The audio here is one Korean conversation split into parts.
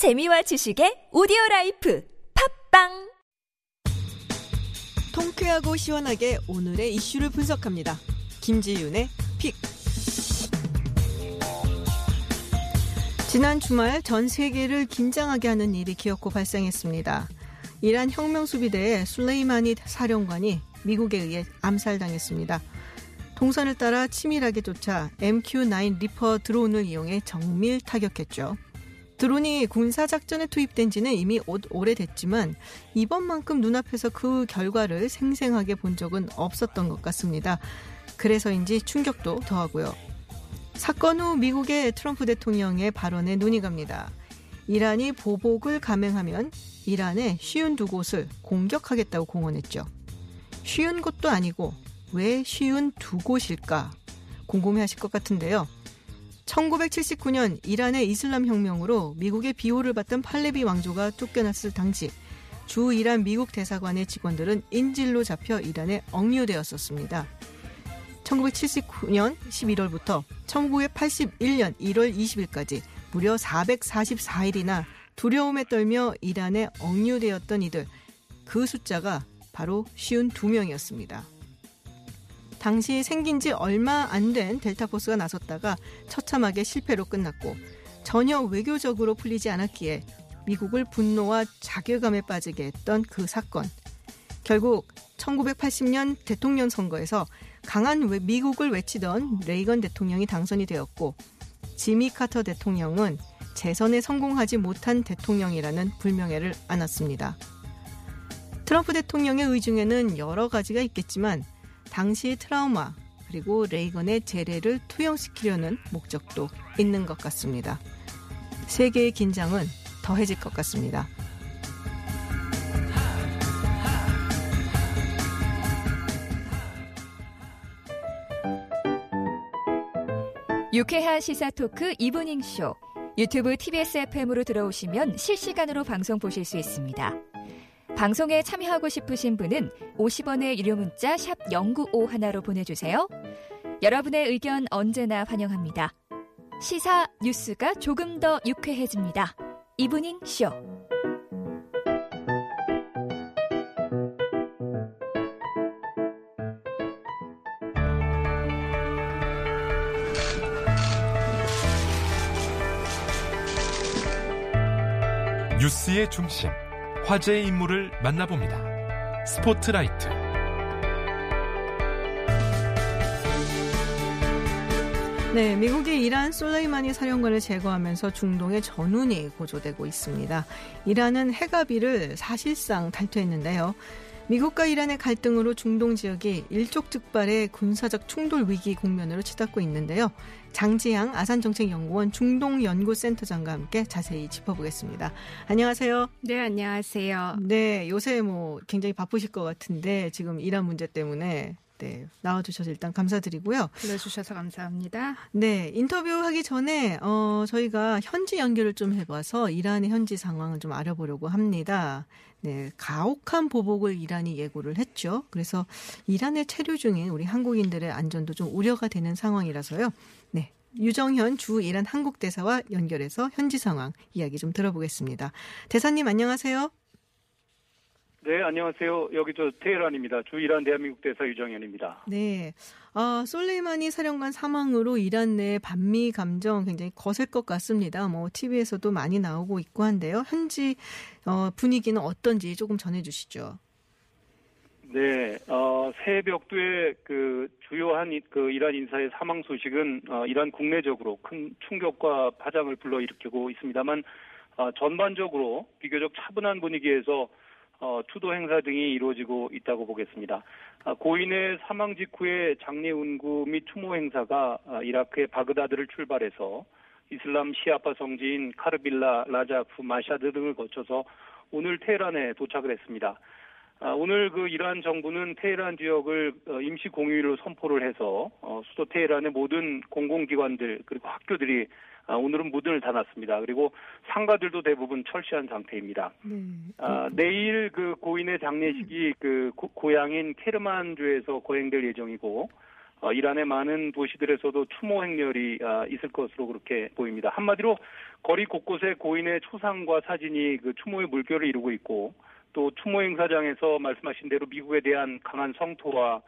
재미와 지식의 오디오 라이프 팟빵 통쾌하고 시원하게 오늘의 이슈를 분석합니다. 김지윤의 픽. 지난 주말 전 세계를 긴장하게 하는 일이 기어코 발생했습니다. 이란 혁명수비대의 술레이마니 사령관이 미국에 의해 암살당했습니다. 동선을 따라 치밀하게 쫓아 MQ-9 리퍼 드론을 이용해 정밀 타격했죠. 드론이 군사작전에 투입된 지는 이미 오래됐지만 이번만큼 눈앞에서 그 결과를 생생하게 본 적은 없었던 것 같습니다. 그래서인지 충격도 더하고요. 사건 후 미국의 트럼프 대통령의 발언에 눈이 갑니다. 이란이 보복을 감행하면 이란의 쉬운 두 곳을 공격하겠다고 공언했죠. 쉬운 곳도 아니고 왜 쉬운 두 곳일까 궁금해 하실 것 같은데요. 1979년 이란의 이슬람 혁명으로 미국의 비호를 받던 팔레비 왕조가 쫓겨났을 당시 주 이란 미국 대사관의 직원들은 인질로 잡혀 이란에 억류되었었습니다. 1979년 11월부터 1981년 1월 20일까지 무려 444일이나 두려움에 떨며 이란에 억류되었던 이들 그 숫자가 바로 쉬운 두 명이었습니다. 당시 생긴 지 얼마 안 된 델타 포스가 나섰다가 처참하게 실패로 끝났고 전혀 외교적으로 풀리지 않았기에 미국을 분노와 자괴감에 빠지게 했던 그 사건. 결국 1980년 대통령 선거에서 강한 미국을 외치던 레이건 대통령이 당선이 되었고 지미 카터 대통령은 재선에 성공하지 못한 대통령이라는 불명예를 안았습니다. 트럼프 대통령의 의중에는 여러 가지가 있겠지만 당시 트라우마 그리고 레이건의 재래를 투영시키려는 목적도 있는 것 같습니다. 세계의 긴장은 더해질 것 같습니다. 유쾌한 시사 토크 이브닝 쇼 유튜브 TBS FM으로 들어오시면 실시간으로 방송 보실 수 있습니다. 방송에 참여하고 싶으신 분은 50원의 유료 문자 샵 0951로 보내주세요. 여러분의 의견 언제나 환영합니다. 시사 뉴스가 조금 더 유쾌해집니다. 이브닝 쇼. 뉴스의 중심. 화제의 인물을 만나봅니다. 스포트라이트. 네, 미국이 이란 솔레이마니 사령관을 제거하면서 중동의 전운이 고조되고 있습니다. 이란은 해가비를 사실상 탈퇴했는데요. 미국과 이란의 갈등으로 중동 지역이 일촉즉발의 군사적 충돌 위기 국면으로 치닫고 있는데요. 장지향 아산정책연구원 중동연구센터장과 함께 자세히 짚어보겠습니다. 안녕하세요. 네, 안녕하세요. 네, 요새 뭐 굉장히 바쁘실 것 같은데 지금 이란 문제 때문에 네, 나와주셔서 일단 감사드리고요. 불러주셔서 감사합니다. 네, 인터뷰하기 전에 어, 저희가 현지 연결을 좀 해봐서 이란의 현지 상황을 좀 알아보려고 합니다. 네, 가혹한 보복을 이란이 예고를 했죠. 그래서 이란에 체류 중인 우리 한국인들의 안전도 좀 우려가 되는 상황이라서요. 네, 유정현 주 이란 한국 대사와 연결해서 현지 상황 이야기 좀 들어보겠습니다. 대사님 안녕하세요. 네, 안녕하세요. 여기 저 테헤란입니다. 주 이란 대한민국 대사 유정현입니다. 네. 아, 솔레이마니 사령관 사망으로 이란 내 반미 감정 굉장히 거셀 것 같습니다. 뭐 TV에서도 많이 나오고 있고 한데요. 현지 어, 분위기는 어떤지 조금 전해 주시죠. 네, 어, 새벽도에 그 주요한 그 이란 인사의 사망 소식은 어, 이란 국내적으로 큰 충격과 파장을 불러일으키고 있습니다만 어, 전반적으로 비교적 차분한 분위기에서 어, 추도 행사 등이 이루어지고 있다고 보겠습니다. 아, 고인의 사망 직후에 장례 운구 및 추모 행사가 아, 이라크의 바그다드를 출발해서 이슬람 시아파 성지인 카르발라, 나자프, 마샤드 등을 거쳐서 오늘 테헤란에 도착을 했습니다. 아, 오늘 그 이란 정부는 테헤란 지역을 어, 임시 공휴일로 선포를 해서 어, 수도 테헤란의 모든 공공기관들 그리고 학교들이 아, 오늘은 문을 닫았습니다. 그리고 상가들도 대부분 철시한 상태입니다. 네. 아, 내일 그 고인의 장례식이 그 고, 향인 케르만주에서 거행될 예정이고 어, 이란의 많은 도시들에서도 추모 행렬이 아, 있을 것으로 그렇게 보입니다. 한마디로 거리 곳곳에 고인의 초상과 사진이 그 추모의 물결을 이루고 있고 또 추모 행사장에서 말씀하신 대로 미국에 대한 강한 성토와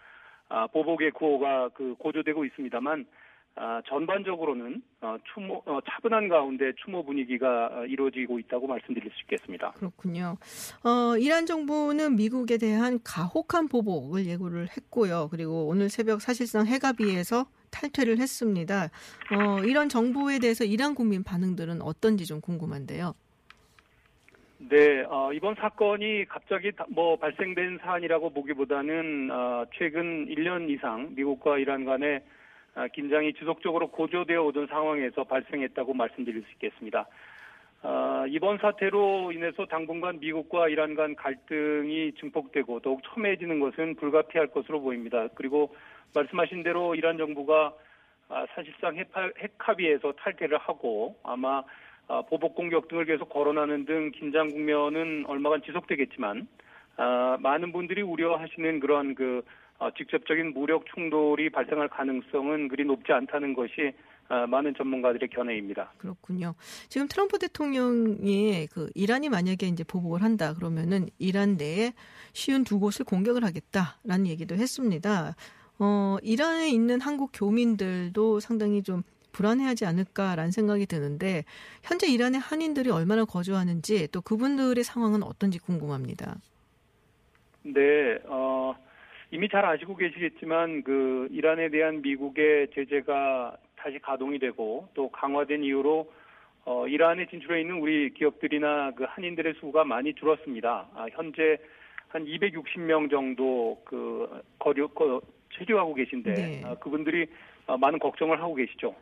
아, 보복의 구호가 그 고조되고 있습니다만 아, 전반적으로는 어, 추모 어, 차분한 가운데 추모 분위기가 어, 이루어지고 있다고 말씀드릴 수 있겠습니다. 그렇군요. 어, 이란 정부는 미국에 대한 가혹한 보복을 예고를 했고요. 그리고 오늘 새벽 사실상 해가비에서 탈퇴를 했습니다. 어, 이런 정부에 대해서 이란 국민 반응들은 어떤지 좀 궁금한데요. 네, 어, 이번 사건이 갑자기 뭐 발생된 사안이라고 보기보다는 어, 최근 1년 이상 미국과 이란 간의 아, 긴장이 지속적으로 고조되어 오던 상황에서 발생했다고 말씀드릴 수 있겠습니다. 어, 이번 사태로 인해서 당분간 미국과 이란 간 갈등이 증폭되고 더욱 첨예해지는 것은 불가피할 것으로 보입니다. 그리고 말씀하신 대로 이란 정부가 아, 사실상 핵합의에서 탈퇴를 하고 아마 아, 보복 공격 등을 계속 거론하는 등 긴장 국면은 얼마간 지속되겠지만 아, 많은 분들이 우려하시는 그런 그 어, 직접적인 무력 충돌이 발생할 가능성은 그리 높지 않다는 것이 어, 많은 전문가들의 견해입니다. 그렇군요. 지금 트럼프 대통령이 그 이란이 만약에 이제 보복을 한다 그러면은 이란 내에 쉬운 두 곳을 공격을 하겠다라는 얘기도 했습니다. 어, 이란에 있는 한국 교민들도 상당히 좀 불안해하지 않을까라는 생각이 드는데 현재 이란의 한인들이 얼마나 거주하는지 또 그분들의 상황은 어떤지 궁금합니다. 네, 어, 이미 잘 아시고 계시겠지만 그 이란에 대한 미국의 제재가 다시 가동이 되고 또 강화된 이후로 어, 이란에 진출해 있는 우리 기업들이나 그 한인들의 수가 많이 줄었습니다. 아, 현재 한 260명 정도 그 거류 체류하고 계신데 네. 아, 그분들이 어, 많은 걱정을 하고 계시죠.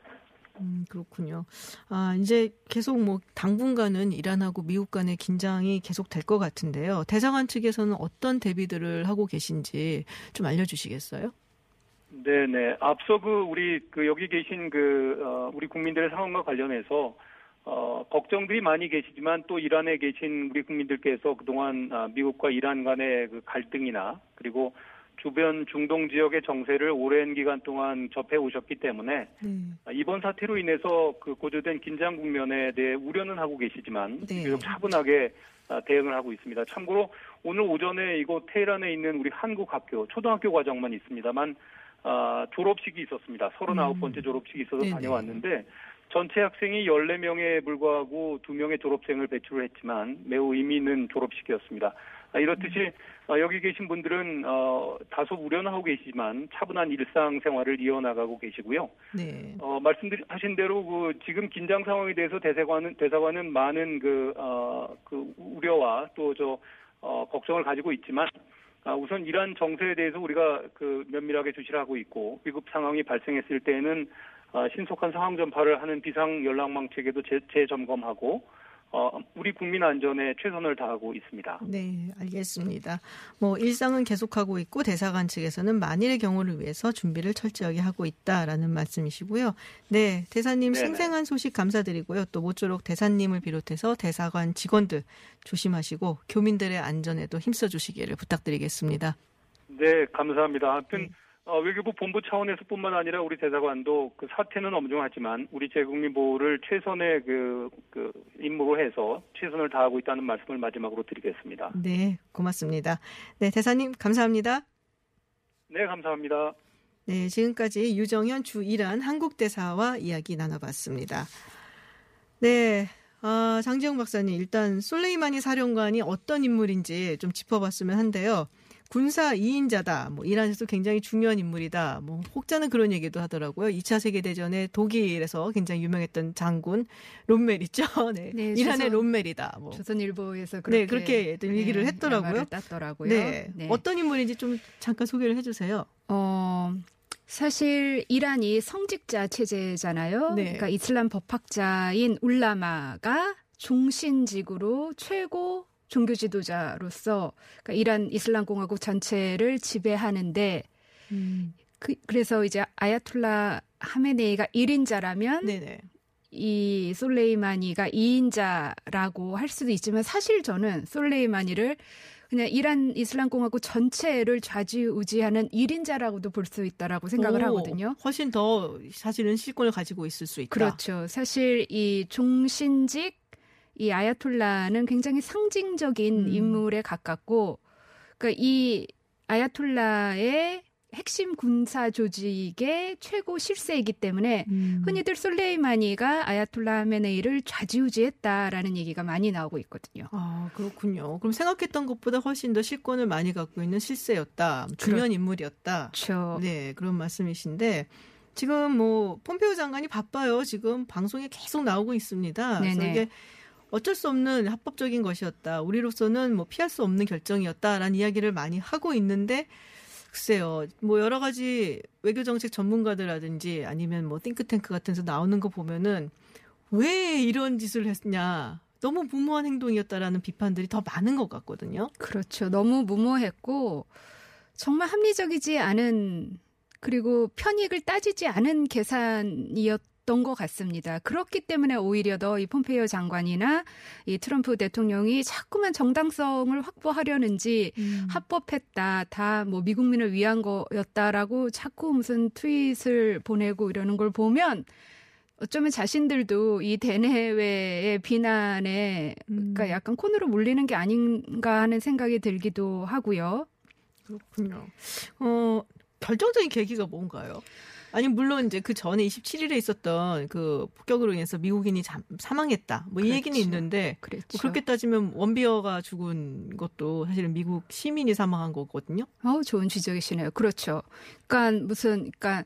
음, 그렇군요. 아, 이제 계속 뭐 당분간은 이란하고 미국 간의 긴장이 계속 될 것 같은데요. 대사관 측에서는 어떤 대비들을 하고 계신지 좀 알려주시겠어요? 네네. 앞서 그 우리 그 여기 계신 그 어, 우리 국민들의 상황과 관련해서 어, 걱정들이 많이 계시지만 또 이란에 계신 우리 국민들께서 그동안 아, 미국과 이란 간의 그 갈등이나 그리고 주변 중동 지역의 정세를 오랜 기간 동안 접해 오셨기 때문에 네. 이번 사태로 인해서 그 고조된 긴장 국면에 대해 우려는 하고 계시지만 네. 계속 차분하게 아, 대응을 하고 있습니다. 참고로 오늘 오전에 이곳 테헤란에 있는 우리 한국 학교 초등학교 과정만 있습니다만 아, 졸업식이 있었습니다. 39번째 음. 졸업식이 있어서 네네. 다녀왔는데 전체 학생이 14명에 불과하고 2명의 졸업생을 배출을 했지만 매우 의미 있는 졸업식이었습니다. 아, 이렇듯이 어, 여기 계신 분들은 어, 다소 우려는 하고 계시지만 차분한 일상생활을 이어나가고 계시고요. 네. 어, 말씀하신 대로 그 지금 긴장 상황에 대해서 대사관은 대사관은 많은 그, 어, 그 우려와 또저 어, 걱정을 가지고 있지만 아, 우선 이란 정세에 대해서 우리가 그 면밀하게 주시를 하고 있고 위급 상황이 발생했을 때는 어, 신속한 상황 전파를 하는 비상 연락망 체계도 재, 재점검하고 어, 우리 국민 안전에 최선을 다하고 있습니다. 네, 알겠습니다. 뭐 일상은 계속하고 있고 대사관 측에서는 만일의 경우를 위해서 준비를 철저하게 하고 있다라는 말씀이시고요. 네, 대사님 네네. 생생한 소식 감사드리고요. 또 모쪼록 대사님을 비롯해서 대사관 직원들 조심하시고 교민들의 안전에도 힘써 주시기를 부탁드리겠습니다. 네, 감사합니다. 하여튼 네. 어, 외교부 본부 차원에서뿐만 아니라 우리 대사관도 그 사태는 엄중하지만 우리 재국민 보호를 최선의 그, 그 임무로 해서 최선을 다하고 있다는 말씀을 마지막으로 드리겠습니다. 네, 고맙습니다. 네, 대사님 감사합니다. 네, 감사합니다. 네, 지금까지 유정현 주이란 한국대사와 이야기 나눠봤습니다. 네, 아, 장지영 박사님, 일단 솔레이마니 사령관이 어떤 인물인지 좀 짚어봤으면 한데요. 군사 2인자다. 뭐 이란에서 굉장히 중요한 인물이다. 뭐 혹자는 그런 얘기도 하더라고요. 2차 세계 대전에 독일에서 굉장히 유명했던 장군 롬멜 있죠. 네. 네 이란의 조선, 롬멜이다. 뭐. 조선일보에서 그렇게, 네, 그렇게 네, 얘기를 했더라고요. 땄더라고요. 네. 네. 어떤 인물인지 좀 잠깐 소개를 해 주세요. 어 사실 이란이 성직자 체제잖아요. 네. 그러니까 이슬람 법학자인 울라마가 중심직으로 최고 종교 지도자로서 그러니까 이란 이슬람 공화국 전체를 지배하는데 음. 그, 그래서 이제 아야툴라 하메네이가 1인자라면 네네. 이 솔레이마니가 2인자라고 할 수도 있지만 사실 저는 솔레이마니를 그냥 이란 이슬람 공화국 전체를 좌지우지하는 1인자라고도 볼 수 있다라고 생각을 오, 하거든요. 훨씬 더 사실은 실권을 가지고 있을 수 있다. 그렇죠. 사실 이 종신직 이 아야톨라는 굉장히 상징적인 음. 인물에 가깝고 그러니까 이 아야톨라의 핵심 군사 조직의 최고 실세이기 때문에 음. 흔히들 솔레이마니가 아야톨라 메네이를 좌지우지했다라는 얘기가 많이 나오고 있거든요. 아 그렇군요. 그럼 생각했던 것보다 훨씬 더 실권을 많이 갖고 있는 실세였다, 중요한 그렇... 인물이었다. 그렇죠. 네 그런 말씀이신데 지금 뭐 폼페오 장관이 바빠요. 지금 방송에 계속 나오고 있습니다. 네네. 그래서 이게 어쩔 수 없는 합법적인 것이었다. 우리로서는 뭐 피할 수 없는 결정이었다라는 이야기를 많이 하고 있는데 글쎄요. 뭐 여러 가지 외교 정책 전문가들라든지 아니면 뭐 띵크탱크 같은 데서 나오는 거 보면은 왜 이런 짓을 했냐. 너무 무모한 행동이었다라는 비판들이 더 많은 것 같거든요. 그렇죠. 너무 무모했고 정말 합리적이지 않은 그리고 편익을 따지지 않은 계산이었 없던 것 같습니다. 그렇기 때문에 오히려 더 이 폼페이오 장관이나 이 트럼프 대통령이 자꾸만 정당성을 확보하려는지 음. 합법했다, 다 뭐 미국민을 위한 거였다라고 자꾸 무슨 트윗을 보내고 이러는 걸 보면 어쩌면 자신들도 이 대내외의 비난에 음. 그러니까 약간 코너로 몰리는 게 아닌가 하는 생각이 들기도 하고요. 그렇군요. 어, 결정적인 계기가 뭔가요? 아니 물론 이제 그 전에 27일에 있었던 그 폭격으로 인해서 미국인이 잠, 사망했다. 뭐이 그렇죠. 얘기는 있는데 뭐 그렇죠. 뭐 그렇게 따지면 원비어가 죽은 것도 사실은 미국 시민이 사망한 거거든요. 아우 좋은 지적이시네요. 그렇죠. 그러니까 무슨 그러니까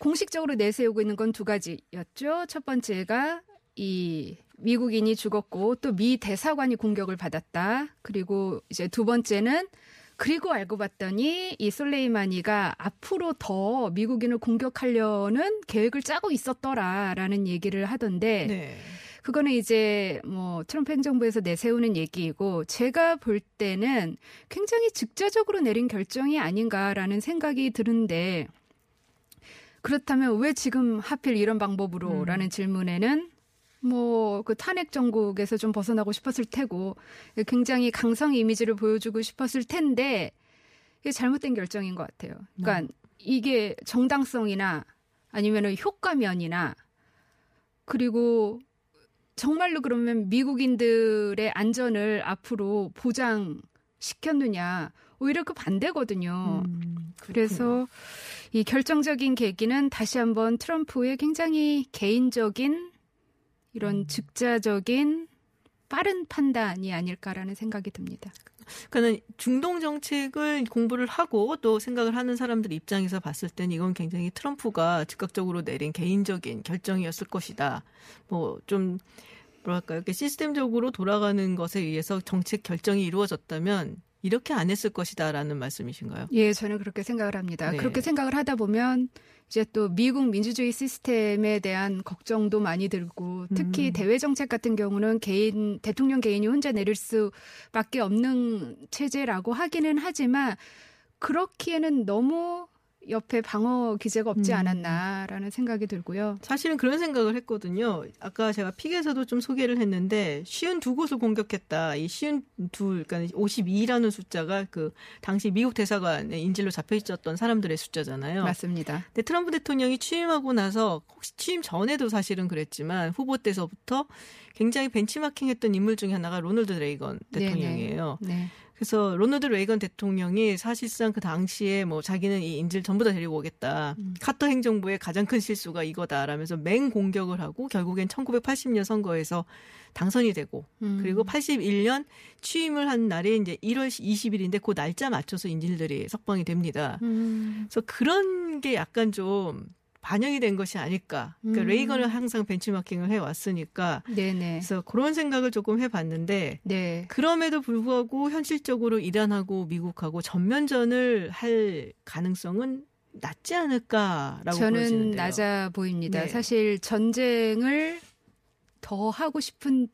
공식적으로 내세우고 있는 건 두 가지였죠. 첫 번째가 이 미국인이 죽었고 또 미 대사관이 공격을 받았다. 그리고 이제 두 번째는 그리고 알고 봤더니 이 솔레이마니가 앞으로 더 미국인을 공격하려는 계획을 짜고 있었더라라는 얘기를 하던데 네. 그거는 이제 뭐 트럼프 행정부에서 내세우는 얘기이고 제가 볼 때는 굉장히 즉자적으로 내린 결정이 아닌가라는 생각이 드는데 그렇다면 왜 지금 하필 이런 방법으로라는 음. 질문에는 뭐 그 탄핵 정국에서 좀 벗어나고 싶었을 테고 굉장히 강성 이미지를 보여주고 싶었을 텐데 이게 잘못된 결정인 것 같아요. 그러니까 네. 이게 정당성이나 아니면은 효과면이나 그리고 정말로 그러면 미국인들의 안전을 앞으로 보장시켰느냐 오히려 그 반대거든요. 음, 그래서 이 결정적인 계기는 다시 한번 트럼프의 굉장히 개인적인 이런 음. 즉자적인 빠른 판단이 아닐까라는 생각이 듭니다. 그러니까 중동 정책을 공부를 하고 또 생각을 하는 사람들 입장에서 봤을 땐 이건 굉장히 트럼프가 즉각적으로 내린 개인적인 결정이었을 것이다. 뭐좀 뭐랄까요? 이렇게 시스템적으로 돌아가는 것에 의해서 정책 결정이 이루어졌다면 이렇게 안 했을 것이다라는 말씀이신가요? 예, 저는 그렇게 생각을 합니다. 네. 그렇게 생각을 하다 보면 이제 또 미국 민주주의 시스템에 대한 걱정도 많이 들고 특히 음. 대외 정책 같은 경우는 개인 대통령 개인이 혼자 내릴 수밖에 없는 체제라고 하기는 하지만 그렇기에는 너무 옆에 방어 기제가 없지 음. 않았나라는 생각이 들고요. 사실은 그런 생각을 했거든요. 아까 제가 픽에서도 좀 소개를 했는데 쉬운 두 곳을 공격했다. 이 쉬운 둘, 그러니까 52라는 숫자가 그 당시 미국 대사관의 인질로 잡혀 있었던 사람들의 숫자잖아요. 맞습니다. 근데 트럼프 대통령이 취임하고 나서 혹시 취임 전에도 사실은 그랬지만 후보 때서부터 굉장히 벤치마킹했던 인물 중에 하나가 로널드 레이건 대통령이에요. 네네. 네. 그래서 로널드 레이건 대통령이 사실상 그 당시에 뭐 자기는 이 인질 전부 다 데리고 오겠다. 음. 카터 행정부의 가장 큰 실수가 이거다라면서 맹 공격을 하고 결국엔 1980년 선거에서 당선이 되고 음. 그리고 81년 취임을 한 날이 이제 1월 20일인데 그 날짜 맞춰서 인질들이 석방이 됩니다. 음. 그래서 그런 게 약간 좀 반영이 된 것이 아닐까. 그러니까 음. 레이건은 항상 벤치마킹을 해 왔으니까. 네네. 그래서 그런 생각을 조금 해봤는데. 네. 그럼에도 불구하고 현실적으로 이란하고 미국하고 전면전을 할 가능성은 낮지 않을까라고 저는 보여지는데요. 낮아 보입니다. 네. 사실 전쟁을 더 하고 싶은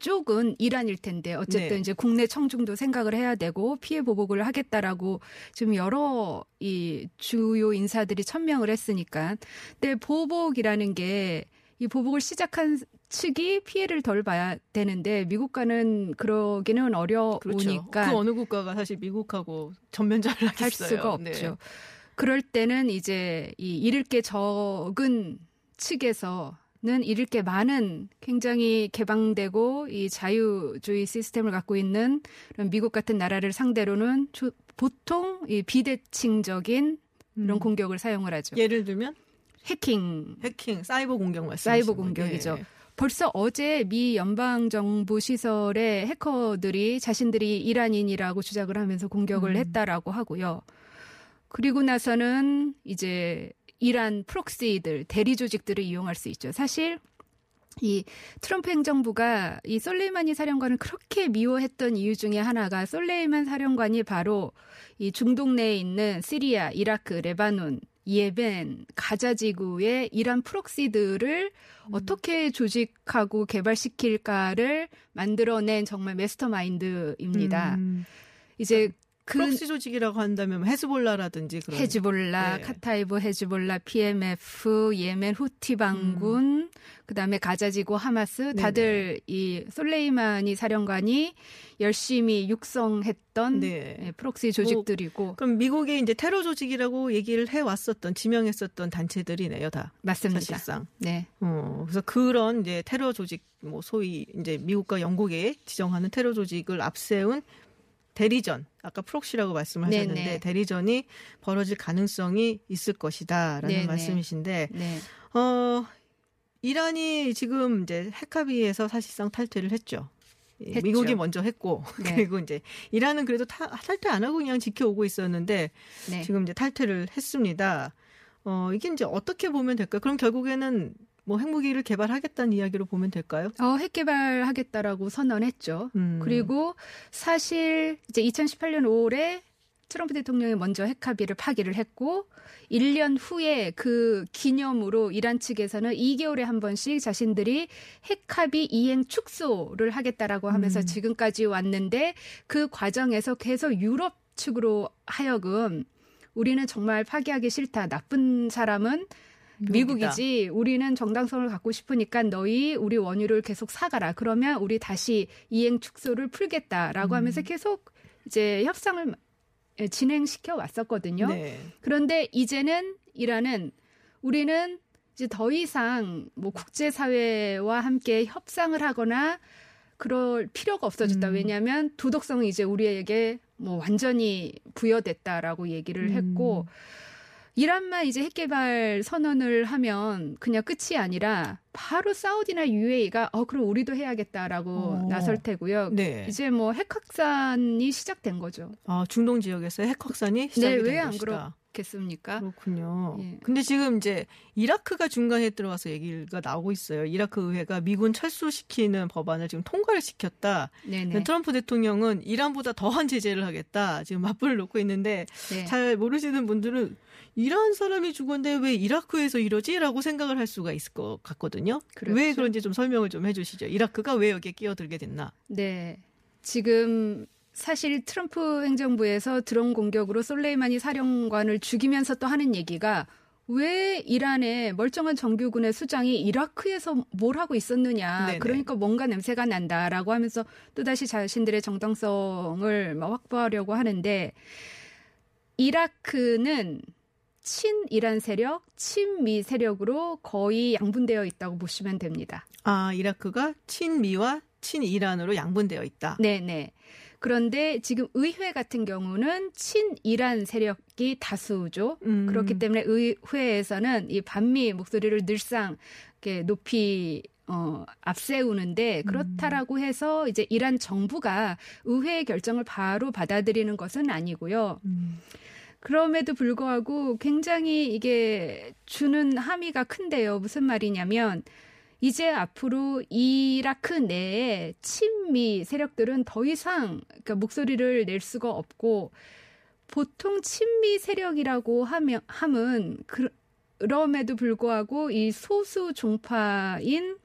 쪽은 이란일 텐데 어쨌든 네. 이제 국내 청중도 생각을 해야 되고 피해 보복을 하겠다라고 지금 여러 이 주요 인사들이 천명을 했으니까 근데 보복이라는 게 이 보복을 시작한 측이 피해를 덜 봐야 되는데 미국과는 그러기는 어려우니까 그렇죠. 그 어느 국가가 사실 미국하고 전면전을. 할 수가 네. 없죠. 그럴 때는 이제 이 잃을 게 적은 측에서 는 잃을 게 많은 굉장히 개방되고 이 자유주의 시스템을 갖고 있는 그런 미국 같은 나라를 상대로는 조, 보통 이 비대칭적인 이런 음. 공격을 사용을 하죠. 예를 들면 해킹, 해킹, 사이버 공격 말씀. 사이버 공격이죠. 예. 벌써 어제 미 연방 정부 시설에 해커들이 자신들이 이란인이라고 주장을 하면서 공격을 음. 했다라고 하고요. 그리고 나서는 이제 이란 proxy들, 대리 조직들을 이용할 수 있죠. 사실 이 트럼프 행정부가 이 솔레이마니 사령관을 그렇게 미워했던 이유 중에 하나가 솔레이마니 사령관이 바로 이 중동 내에 있는 시리아, 이라크, 레바논, 예멘, 가자 지구의 이란 proxy들을 어떻게 조직하고 개발시킬까를 만들어낸 정말 mastermind입니다. 음. 이제 그 proxy 조직이라고 한다면 헤즈볼라라든지 그런 헤즈볼라, 네. 카타이브 헤즈볼라, PMF, 예멘 후티 반군, 그다음에 가자지구 하마스 다들 이 솔레이마니 사령관이 열심히 육성했던 네. 예, proxy 조직들이고 그럼 미국의 이제 테러 조직이라고 얘기를 해 왔었던 지명했었던 단체들이네요, 다. 맞습니다. 사실상. 네. 어, 그래서 그런 이제 테러 조직, 뭐 소위 이제 미국과 영국에 지정하는 테러 조직을 앞세운 대리전, 아까 proxy라고 말씀을 하셨는데 네네. 대리전이 벌어질 가능성이 있을 것이다라는 네네. 말씀이신데, 네. 어, 이란이 지금 이제 핵합의에서 사실상 탈퇴를 했죠. 예, 했죠. 미국이 먼저 했고 네. 그리고 이제 이란은 그래도 타- 탈퇴 안 하고 그냥 지켜오고 있었는데 네. 지금 이제 탈퇴를 했습니다. 어, 이게 이제 어떻게 보면 될까요? 그럼 결국에는 뭐 핵무기를 개발하겠다는 이야기로 보면 될까요? 어, 핵 개발하겠다라고 선언했죠. 음. 그리고 사실 이제 2018년 5월에 트럼프 대통령이 먼저 핵 합의를 파기를 했고 1년 후에 그 기념으로 이란 측에서는 2개월에 한 번씩 자신들이 핵 합의 이행 축소를 하겠다라고 하면서 음. 지금까지 왔는데 그 과정에서 계속 유럽 측으로 하여금 우리는 정말 파기하기 싫다. 나쁜 사람은 미국이지 우리는 정당성을 갖고 싶으니까 너희 우리 원유를 계속 사가라. 그러면 우리 다시 이행 축소를 풀겠다라고 음. 하면서 계속 이제 협상을 진행시켜 왔었거든요. 네. 그런데 이제는 이란은 우리는 이제 더 이상 뭐 국제사회와 함께 협상을 하거나 그럴 필요가 없어졌다. 음. 왜냐하면 도덕성이 이제 우리에게 뭐 완전히 부여됐다라고 얘기를 음. 했고 이란만 이제 핵 개발 선언을 하면 그냥 끝이 아니라 바로 사우디나 UAE가 어 그럼 우리도 해야겠다라고 어. 나설 테고요. 네. 이제 뭐 핵 확산이 시작된 거죠. 아, 중동 지역에서 핵 확산이 시작이 네, 된왜안 것이다. 그렇겠습니까? 그렇군요. 예. 근데 지금 이제 이라크가 중간에 들어가서 얘기가 나오고 있어요. 이라크 의회가 미군 철수시키는 법안을 지금 통과를 시켰다. 네네. 트럼프 대통령은 이란보다 더한 제재를 하겠다. 지금 맞불을 놓고 있는데 네. 잘 모르시는 분들은 이란 사람이 죽었는데 왜 이라크에서 이러지?라고 생각을 할 수가 있을 것 같거든요. 그렇죠. 왜 그런지 좀 설명을 좀 해주시죠. 이라크가 왜 여기에 끼어들게 됐나? 네. 지금 사실 트럼프 행정부에서 드론 공격으로 솔레이마니 사령관을 죽이면서 또 하는 얘기가 왜 이란의 멀쩡한 정규군의 수장이 이라크에서 뭘 하고 있었느냐. 네네. 그러니까 뭔가 냄새가 난다라고 하면서 또다시 자신들의 정당성을 막 확보하려고 하는데 이라크는 친이란 세력, 친미 세력으로 거의 양분되어 있다고 보시면 됩니다. 아, 이라크가 친미와 친이란으로 양분되어 있다. 네 네. 그런데 지금 의회 같은 경우는 친이란 세력이 다수죠. 음. 그렇기 때문에 의회에서는 이 반미 목소리를 늘상 이렇게 높이 어, 앞세우는데 그렇다라고 해서 이제 이란 정부가 의회의 결정을 바로 받아들이는 것은 아니고요. 음. 그럼에도 불구하고 굉장히 이게 주는 함의가 큰데요. 무슨 말이냐면 이제 앞으로 이라크 내에 친미 세력들은 더 이상 그러니까 목소리를 낼 수가 없고 보통 친미 세력이라고 하면 함은 그럼에도 불구하고 이 소수 종파인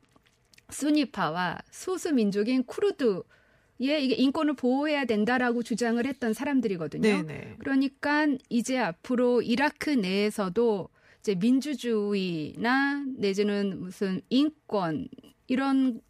수니파와 소수 민족인 쿠르드 예, 이게 인권을 보호해야 된다라고 주장을 했던 사람들이거든요. 네네. 그러니까 이제 앞으로 이라크 내에서도 이제 민주주의나 내지는 무슨 인권 이런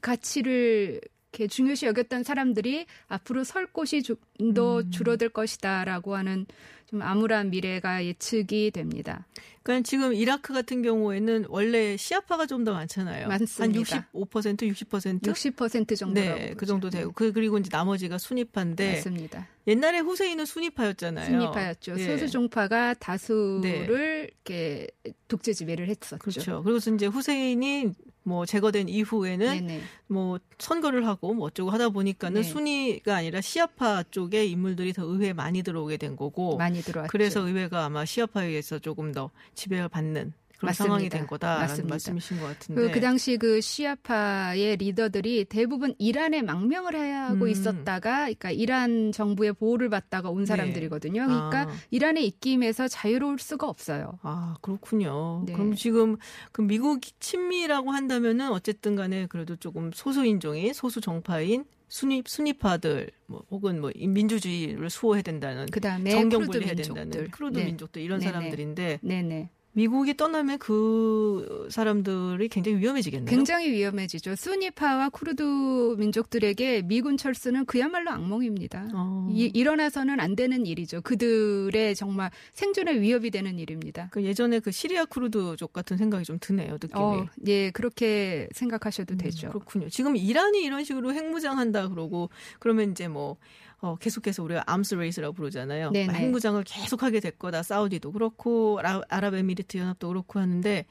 가치를 이렇게 중요시 여겼던 사람들이 앞으로 설 곳이 좀더 음. 줄어들 것이다라고 하는 좀 암울한 미래가 예측이 됩니다. 그러니까 지금 이라크 같은 경우에는 원래 시아파가 좀 더 많잖아요. 많습니다. 한 65%, 60%? 60% 정도라고 네, 그. 정도 되고. 그, 그리고 이제 나머지가 순위파인데 맞습니다. 옛날에 후세인은 순위파였잖아요. 순위파였죠. 예. 소수 종파가 다수를 네. 이렇게 독재 지배를 했었죠. 그렇죠. 그리고 이제 후세인이 뭐 제거된 이후에는 네네. 뭐 선거를 하고 뭐 어쩌고 하다 보니까는 네. 순위가 아니라 시아파 쪽의 인물들이 더 의회에 많이 들어오게 된 거고 많이 들어왔죠. 그래서 의회가 아마 시아파에 의해서 조금 더 지배를 받는 그런 맞습니다. 상황이 된 거다라는 맞습니다. 말씀이신 것 같은데. 그, 그 당시 그 시아파의 리더들이 대부분 이란에 망명을 하고 음. 있었다가, 그러니까 이란 정부의 보호를 받다가 온 사람들이거든요. 그러니까 아. 이란의 입김에서 자유로울 수가 없어요. 아, 그렇군요. 네. 그럼 지금 그 미국 친미라고 한다면은 어쨌든 간에 그래도 조금 소수 인종인 소수 정파인 수니 수니파들 뭐 혹은 뭐 민주주의를 수호해야 된다는 그 다음에 정경 분리해야. 된다는 쿠르드 네. 민족들 이런 네네. 사람들인데 네네. 미국이 떠나면 그 사람들이 굉장히 위험해지겠네요. 굉장히 위험해지죠. 수니파와 쿠르드 민족들에게 미군 철수는 그야말로 악몽입니다. 어. 이, 일어나서는 안 되는 일이죠. 그들의 정말 생존에 위협이 되는 일입니다. 그 예전에 그 시리아 쿠르드족 같은 생각이 좀 드네요. 느낌이. 어, 예, 그렇게 생각하셔도 음, 되죠. 그렇군요. 지금 이란이 이런 식으로 핵무장한다 그러고 그러면 이제 뭐 어, 계속해서 우리가 arms race라고 부르잖아요. 네네. 핵무장을 계속하게 될 거다. 사우디도 그렇고 아랍, 아랍에미리트 연합도 그렇고 하는데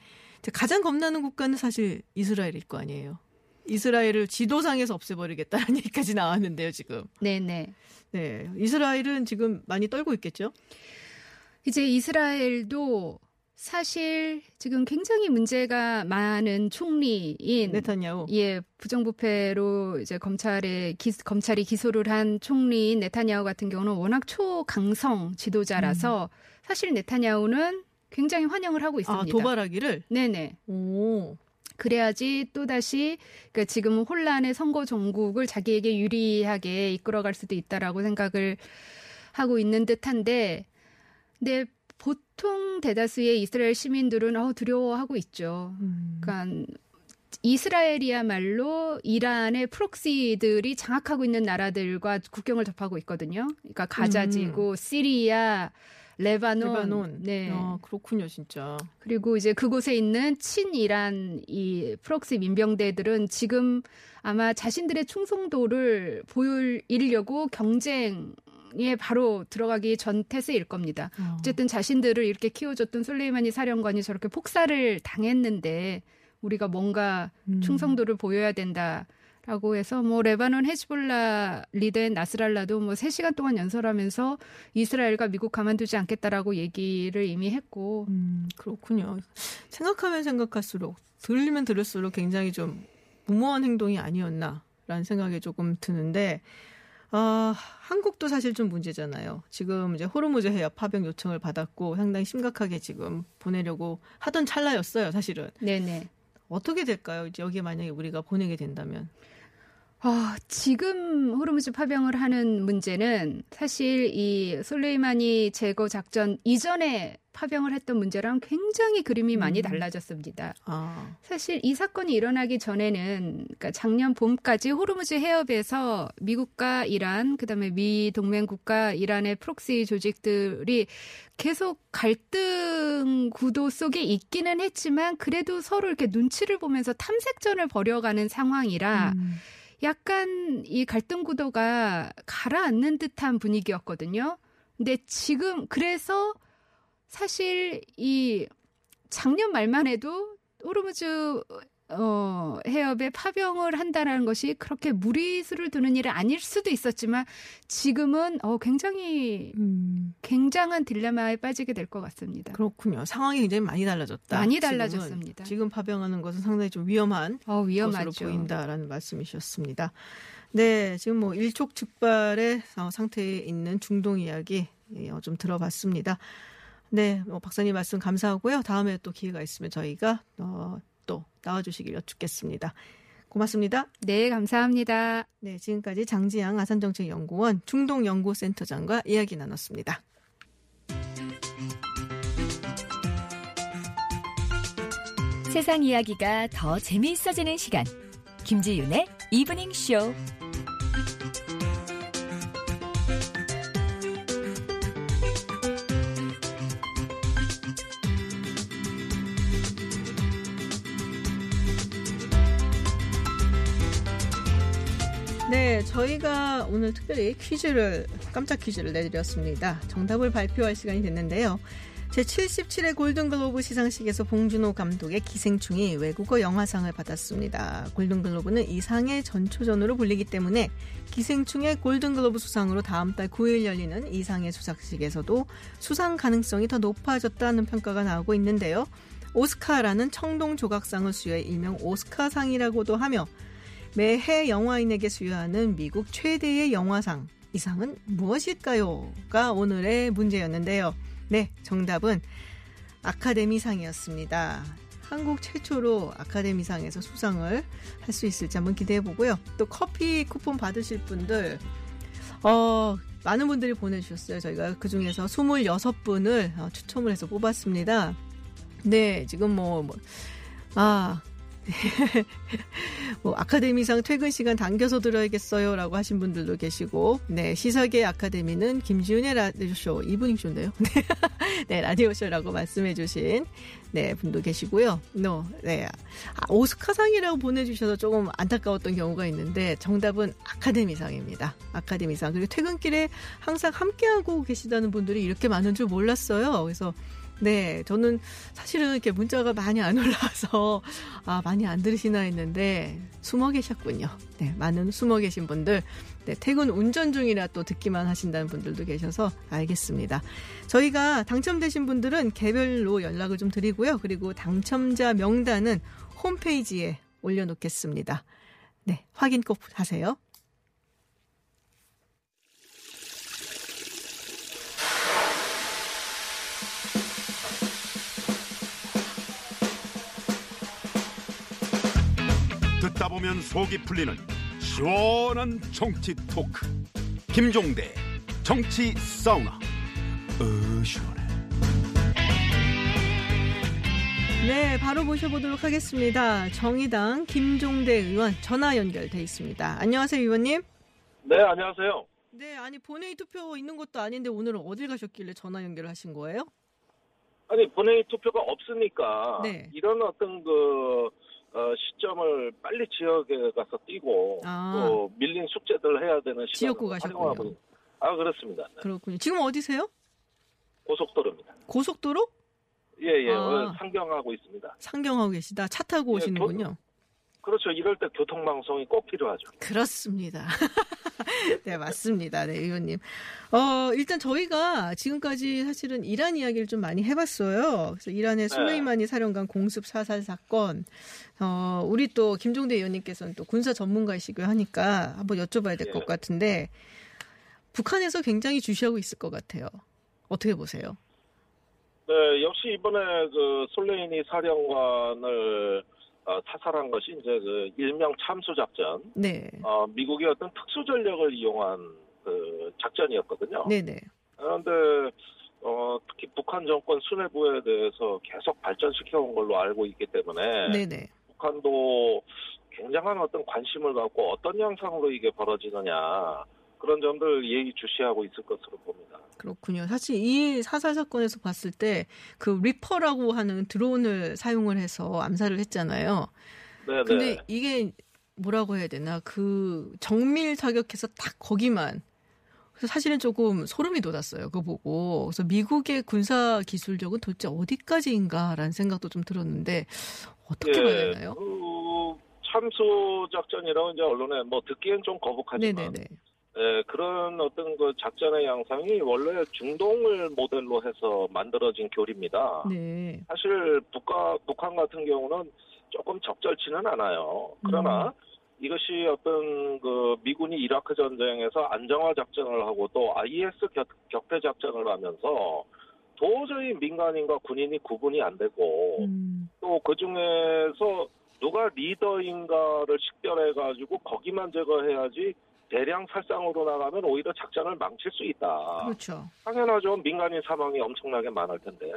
가장 겁나는 국가는 사실 이스라엘일 거 아니에요. 이스라엘을 지도상에서 없애버리겠다는 얘기까지 나왔는데요, 지금. 네네. 네, 이스라엘은 지금 많이 떨고 있겠죠? 이제 이스라엘도 사실 지금 굉장히 문제가 많은 총리인 네타냐후. 예 부정부패로 이제 검찰에 기, 검찰이 기소를 한 총리인 네타냐후 같은 경우는 워낙 초강성 지도자라서 사실 네타냐후는 굉장히 환영을 하고 있습니다. 아, 도발하기를? 네네. 오. 그래야지 또 다시 그러니까 지금 혼란의 선거 전국을 자기에게 유리하게 이끌어갈 수도 있다라고 생각을 하고 있는 듯한데, 근데 보통 대다수의 이스라엘 시민들은 어, 두려워하고 있죠. 음. 그러니까 이스라엘이야말로 이란의 프록시들이 장악하고 있는 나라들과 국경을 접하고 있거든요. 그러니까 가자지구, 시리아, 레바논, 음. 레바논. 네. 아, 그렇군요, 진짜. 그리고 이제 그곳에 있는 친이란 이 proxy 민병대들은 지금 아마 자신들의 충성도를 보이려고 경쟁 에 바로 들어가기 전 태세일 겁니다. 어. 어쨌든 자신들을 이렇게 키워줬던 솔레이마니 사령관이 저렇게 폭사를 당했는데 우리가 뭔가 음. 충성도를 보여야 된다. 라고 해서 뭐 레바논 헤즈볼라 리더인 나스랄라도 뭐 3시간 동안 연설하면서 이스라엘과 미국 가만두지 않겠다라고 얘기를 이미 했고 음, 그렇군요. 생각하면 생각할수록 들으면 들을수록 굉장히 좀 무모한 행동이 아니었나라는 생각이 조금 드는데 아, 한국도 사실 좀 문제잖아요. 지금 이제 호르무즈 해협 파병 요청을 받았고 상당히 심각하게 지금 보내려고 하던 찰나였어요, 사실은. 네네. 어떻게 될까요? 이제 여기에 만약에 우리가 보내게 된다면. 아, 지금 호르무즈 파병을 하는 문제는 사실 이 솔레이마니 제거 작전 이전에 파병을 했던 문제랑 굉장히 그림이 많이 음. 달라졌습니다. 아, 사실 이 사건이 일어나기 전에는 그러니까 작년 봄까지 호르무즈 해협에서 미국과 이란 그다음에 미 동맹 국가 이란의 proxy 조직들이 계속 갈등 구도 속에 있기는 했지만 그래도 서로 이렇게 눈치를 보면서 탐색전을 벌여가는 상황이라 음, 약간 이 갈등 구도가 가라앉는 듯한 분위기였거든요. 근데 지금 그래서 사실 이 작년 말만 해도 호르무즈 어, 해협에 파병을 한다는 것이 그렇게 무리수를 두는 일은 아닐 수도 있었지만 지금은 어, 굉장히 음, 굉장한 딜레마에 빠지게 될 것 같습니다. 그렇군요. 상황이 굉장히 많이 달라졌다. 많이. 달라졌습니다. 지금 파병하는 것은 상당히 좀 위험한 어, 것으로 위험하죠. 보인다라는 말씀이셨습니다. 네, 지금 뭐 일촉즉발의 어, 상태에 있는 중동 이야기 예, 어, 좀 들어봤습니다. 네, 뭐 박사님 말씀 감사하고요. 다음에 또 기회가 있으면 저희가 어, 또 나와주시길 여쭙겠습니다. 고맙습니다. 네, 감사합니다. 네, 지금까지 장지양 아산정책연구원 중동연구센터장과 이야기 나눴습니다. 세상 이야기가 더 재미있어지는 시간. 김지윤의 이브닝 쇼. 네, 저희가 오늘 특별히 퀴즈를 깜짝 퀴즈를 내드렸습니다. 정답을 발표할 시간이 됐는데요. 제77회 골든글로브 시상식에서 봉준호 감독의 기생충이 외국어 영화상을 받았습니다. 골든글로브는 이 상의 전초전으로 불리기 때문에 기생충의 골든글로브 수상으로 다음 달 9일 열리는 이 상의 수상식에서도 수상 가능성이 더 높아졌다는 평가가 나오고 있는데요. 오스카라는 청동 조각상을 수여해 일명 오스카상이라고도 하며 매해 영화인에게 수여하는 미국 최대의 영화상 이상은 무엇일까요?가 오늘의 문제였는데요. 네, 정답은 아카데미상이었습니다. 한국 최초로 아카데미상에서 수상을 할 수 있을지 한번 기대해 보고요. 또 커피 쿠폰 받으실 분들, 어, 많은 분들이 보내주셨어요. 저희가 그 중에서 26분을 어, 추첨을 해서 뽑았습니다. 네, 지금 뭐, 뭐 아, 뭐 아카데미상 퇴근 시간 당겨서 들어야겠어요라고 하신 분들도 계시고 네 시사계 아카데미는 김지윤의 라디오쇼 이브닝 쇼인데요. 네, 네 라디오쇼라고 말씀해주신 네 분도 계시고요. no, 네. 아, 오스카상이라고 보내주셔서 조금 안타까웠던 경우가 있는데 정답은 아카데미상입니다. 아카데미상. 그리고 퇴근길에 항상 함께하고 계시다는 분들이 이렇게 많은 줄 몰랐어요. 그래서 네, 저는 사실은 이렇게 문자가 많이 안 올라와서 아 많이 안 들으시나 했는데 숨어 계셨군요. 네, 많은 숨어 계신 분들, 네, 퇴근 운전 중이라 또 듣기만 하신다는 분들도 계셔서 알겠습니다. 저희가 당첨되신 분들은 개별로 연락을 좀 드리고요. 그리고 당첨자 명단은 홈페이지에 올려놓겠습니다. 네, 확인 꼭 하세요. 보면 속이 풀리는 시원한 정치 토크 김종대 정치 사우나 으 시원해 네, 바로 모셔보도록 하겠습니다. 정의당 김종대 의원 전화 연결돼 있습니다. 안녕하세요, 의원님. 네, 안녕하세요. 네, 아니 본회의 투표 있는 것도 아닌데 오늘은 어딜 가셨길래 전화 연결하신 거예요? 아니 본회의 투표가 없으니까 네. 이런 어떤 그 어, 시점을 빨리 지역에 가서 뛰고 아. 또 밀린 숙제들 해야 되는 시간을 지역구 가셨군요. 활용하고 아 그렇습니다. 네. 그렇군요. 지금 어디세요? 고속도로입니다. 고속도로? 예예 아. 상경하고 있습니다. 상경하고 계시다. 차 타고 예, 오시는군요. 그렇죠. 이럴 때 교통방송이 꼭 필요하죠. 그렇습니다. 네, 맞습니다. 네, 의원님. 어, 일단 저희가 지금까지 사실은 이란 이야기를 좀 많이 해봤어요. 그래서 이란의 네. 술레이마니 사령관 공습 사살 사건, 어, 우리 또 김종대 의원님께서는 또 군사 전문가이시고 하니까 한번 여쭤봐야 될것 예. 같은데, 북한에서 굉장히 주시하고 있을 것 같아요. 어떻게 보세요? 네, 역시 이번에 그 솔레이니 사령관을 어, 사살한 것이 이제 그 일명 참수 작전. 네. 어, 미국의 어떤 특수 전력을 이용한 그 작전이었거든요. 네네. 그런데 어, 특히 북한 정권 수뇌부에 대해서 계속 발전시켜 온 걸로 알고 있기 때문에 네네. 북한도 굉장한 어떤 관심을 갖고 어떤 양상으로 이게 벌어지느냐 그런 점들 예의주시하고 있을 것으로 봅니다. 그렇군요. 사실 이 사살 사건에서 봤을 때 그 리퍼라고 하는 드론을 사용을 해서 암살을 했잖아요. 네네. 근데 이게 뭐라고 해야 되나 그 정밀 타격해서 딱 거기만 그래서 사실은 조금 소름이 돋았어요. 그거 보고 그래서 미국의 군사 기술력은 도대체 어디까지인가라는 생각도 좀 들었는데 어떻게 예, 봐야 되나요? 그 참수 작전이라고 이제 언론에 뭐 듣기엔 좀 거북하지만 네네네. 예, 그런 어떤 그 작전의 양상이 원래 중동을 모델로 해서 만들어진 교리입니다. 네. 사실 북과 북한 같은 경우는 조금 적절치는 않아요. 그러나 음. 이것이 어떤 그 미군이 이라크 전쟁에서 안정화 작전을 하고 또 IS 격, 격퇴 작전을 하면서 도저히 민간인과 군인이 구분이 안 되고 음. 또그 중에서 누가 리더인가를 식별해 가지고 거기만 제거해야지 대량 살상으로 나가면 오히려 작전을 망칠 수 있다. 그렇죠. 당연하죠. 민간인 사망이 엄청나게 많을 텐데.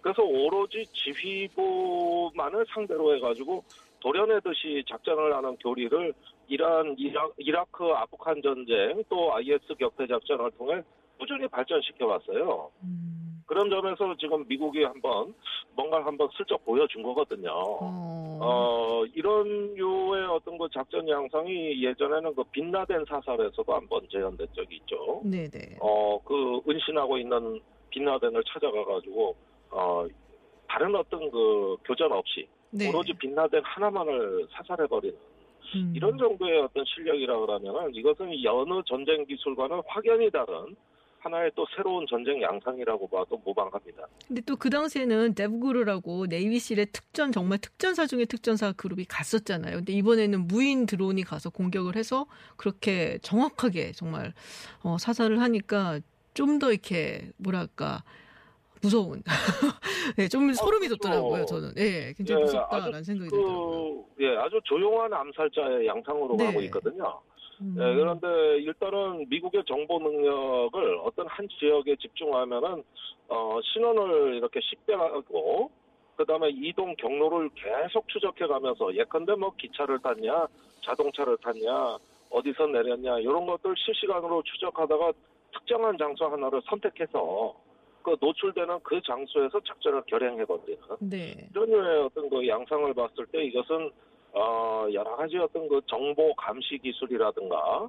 그래서 오로지 지휘부만을 상대로 해가지고 도려내듯이 작전을 하는 교리를 이란, 이라, 이라크, 아프간 전쟁 또 IS 격퇴 작전을 통해 꾸준히 발전시켜 왔어요. 음. 그런 점에서 지금 미국이 한번 뭔가를 한번 슬쩍 보여준 거거든요. 어. 어, 이런 류의 어떤 그 작전 양상이 예전에는 그 빛나덴 사살에서도 한번 재현된 적이 있죠. 네네. 어, 그 은신하고 있는 빛나덴을 찾아가가지고, 어, 다른 어떤 그 교전 없이 네. 오로지 빛나덴 하나만을 사살해버리는 음. 이런 정도의 어떤 실력이라 그러면은 이것은 여느 전쟁 기술과는 확연히 다른 하나의 또 새로운 전쟁 양상이라고 봐도 무방합니다. 근데 또 그 당시에는 데브그루라고 네이비실의 특전 정말 특전사 중에 특전사 그룹이 갔었잖아요. 근데 이번에는 무인 드론이 가서 공격을 해서 그렇게 정확하게 정말 어, 사살을 하니까 좀 더 이렇게 뭐랄까 무서운. 네, 좀 소름이 그렇죠. 돋더라고요. 저는. 예, 굉장히 예, 무섭다라는 아주 생각이 들더라고요. 그, 예, 아주 조용한 암살자의 양상으로 네. 가고 있거든요. 음. 예, 그런데 일단은 미국의 정보 능력을 어떤 한 지역에 집중하면은 어, 신원을 이렇게 식별하고 그다음에 이동 경로를 계속 추적해 가면서 예컨대 뭐 기차를 탔냐, 자동차를 탔냐, 어디서 내렸냐 이런 것들 실시간으로 추적하다가 특정한 장소 하나를 선택해서 그 노출되는 그 장소에서 작전을 결행해버리는 네. 이런 류의 어떤 그 양상을 봤을 때 이것은 어 여러 가지 어떤 그 정보 감시 기술이라든가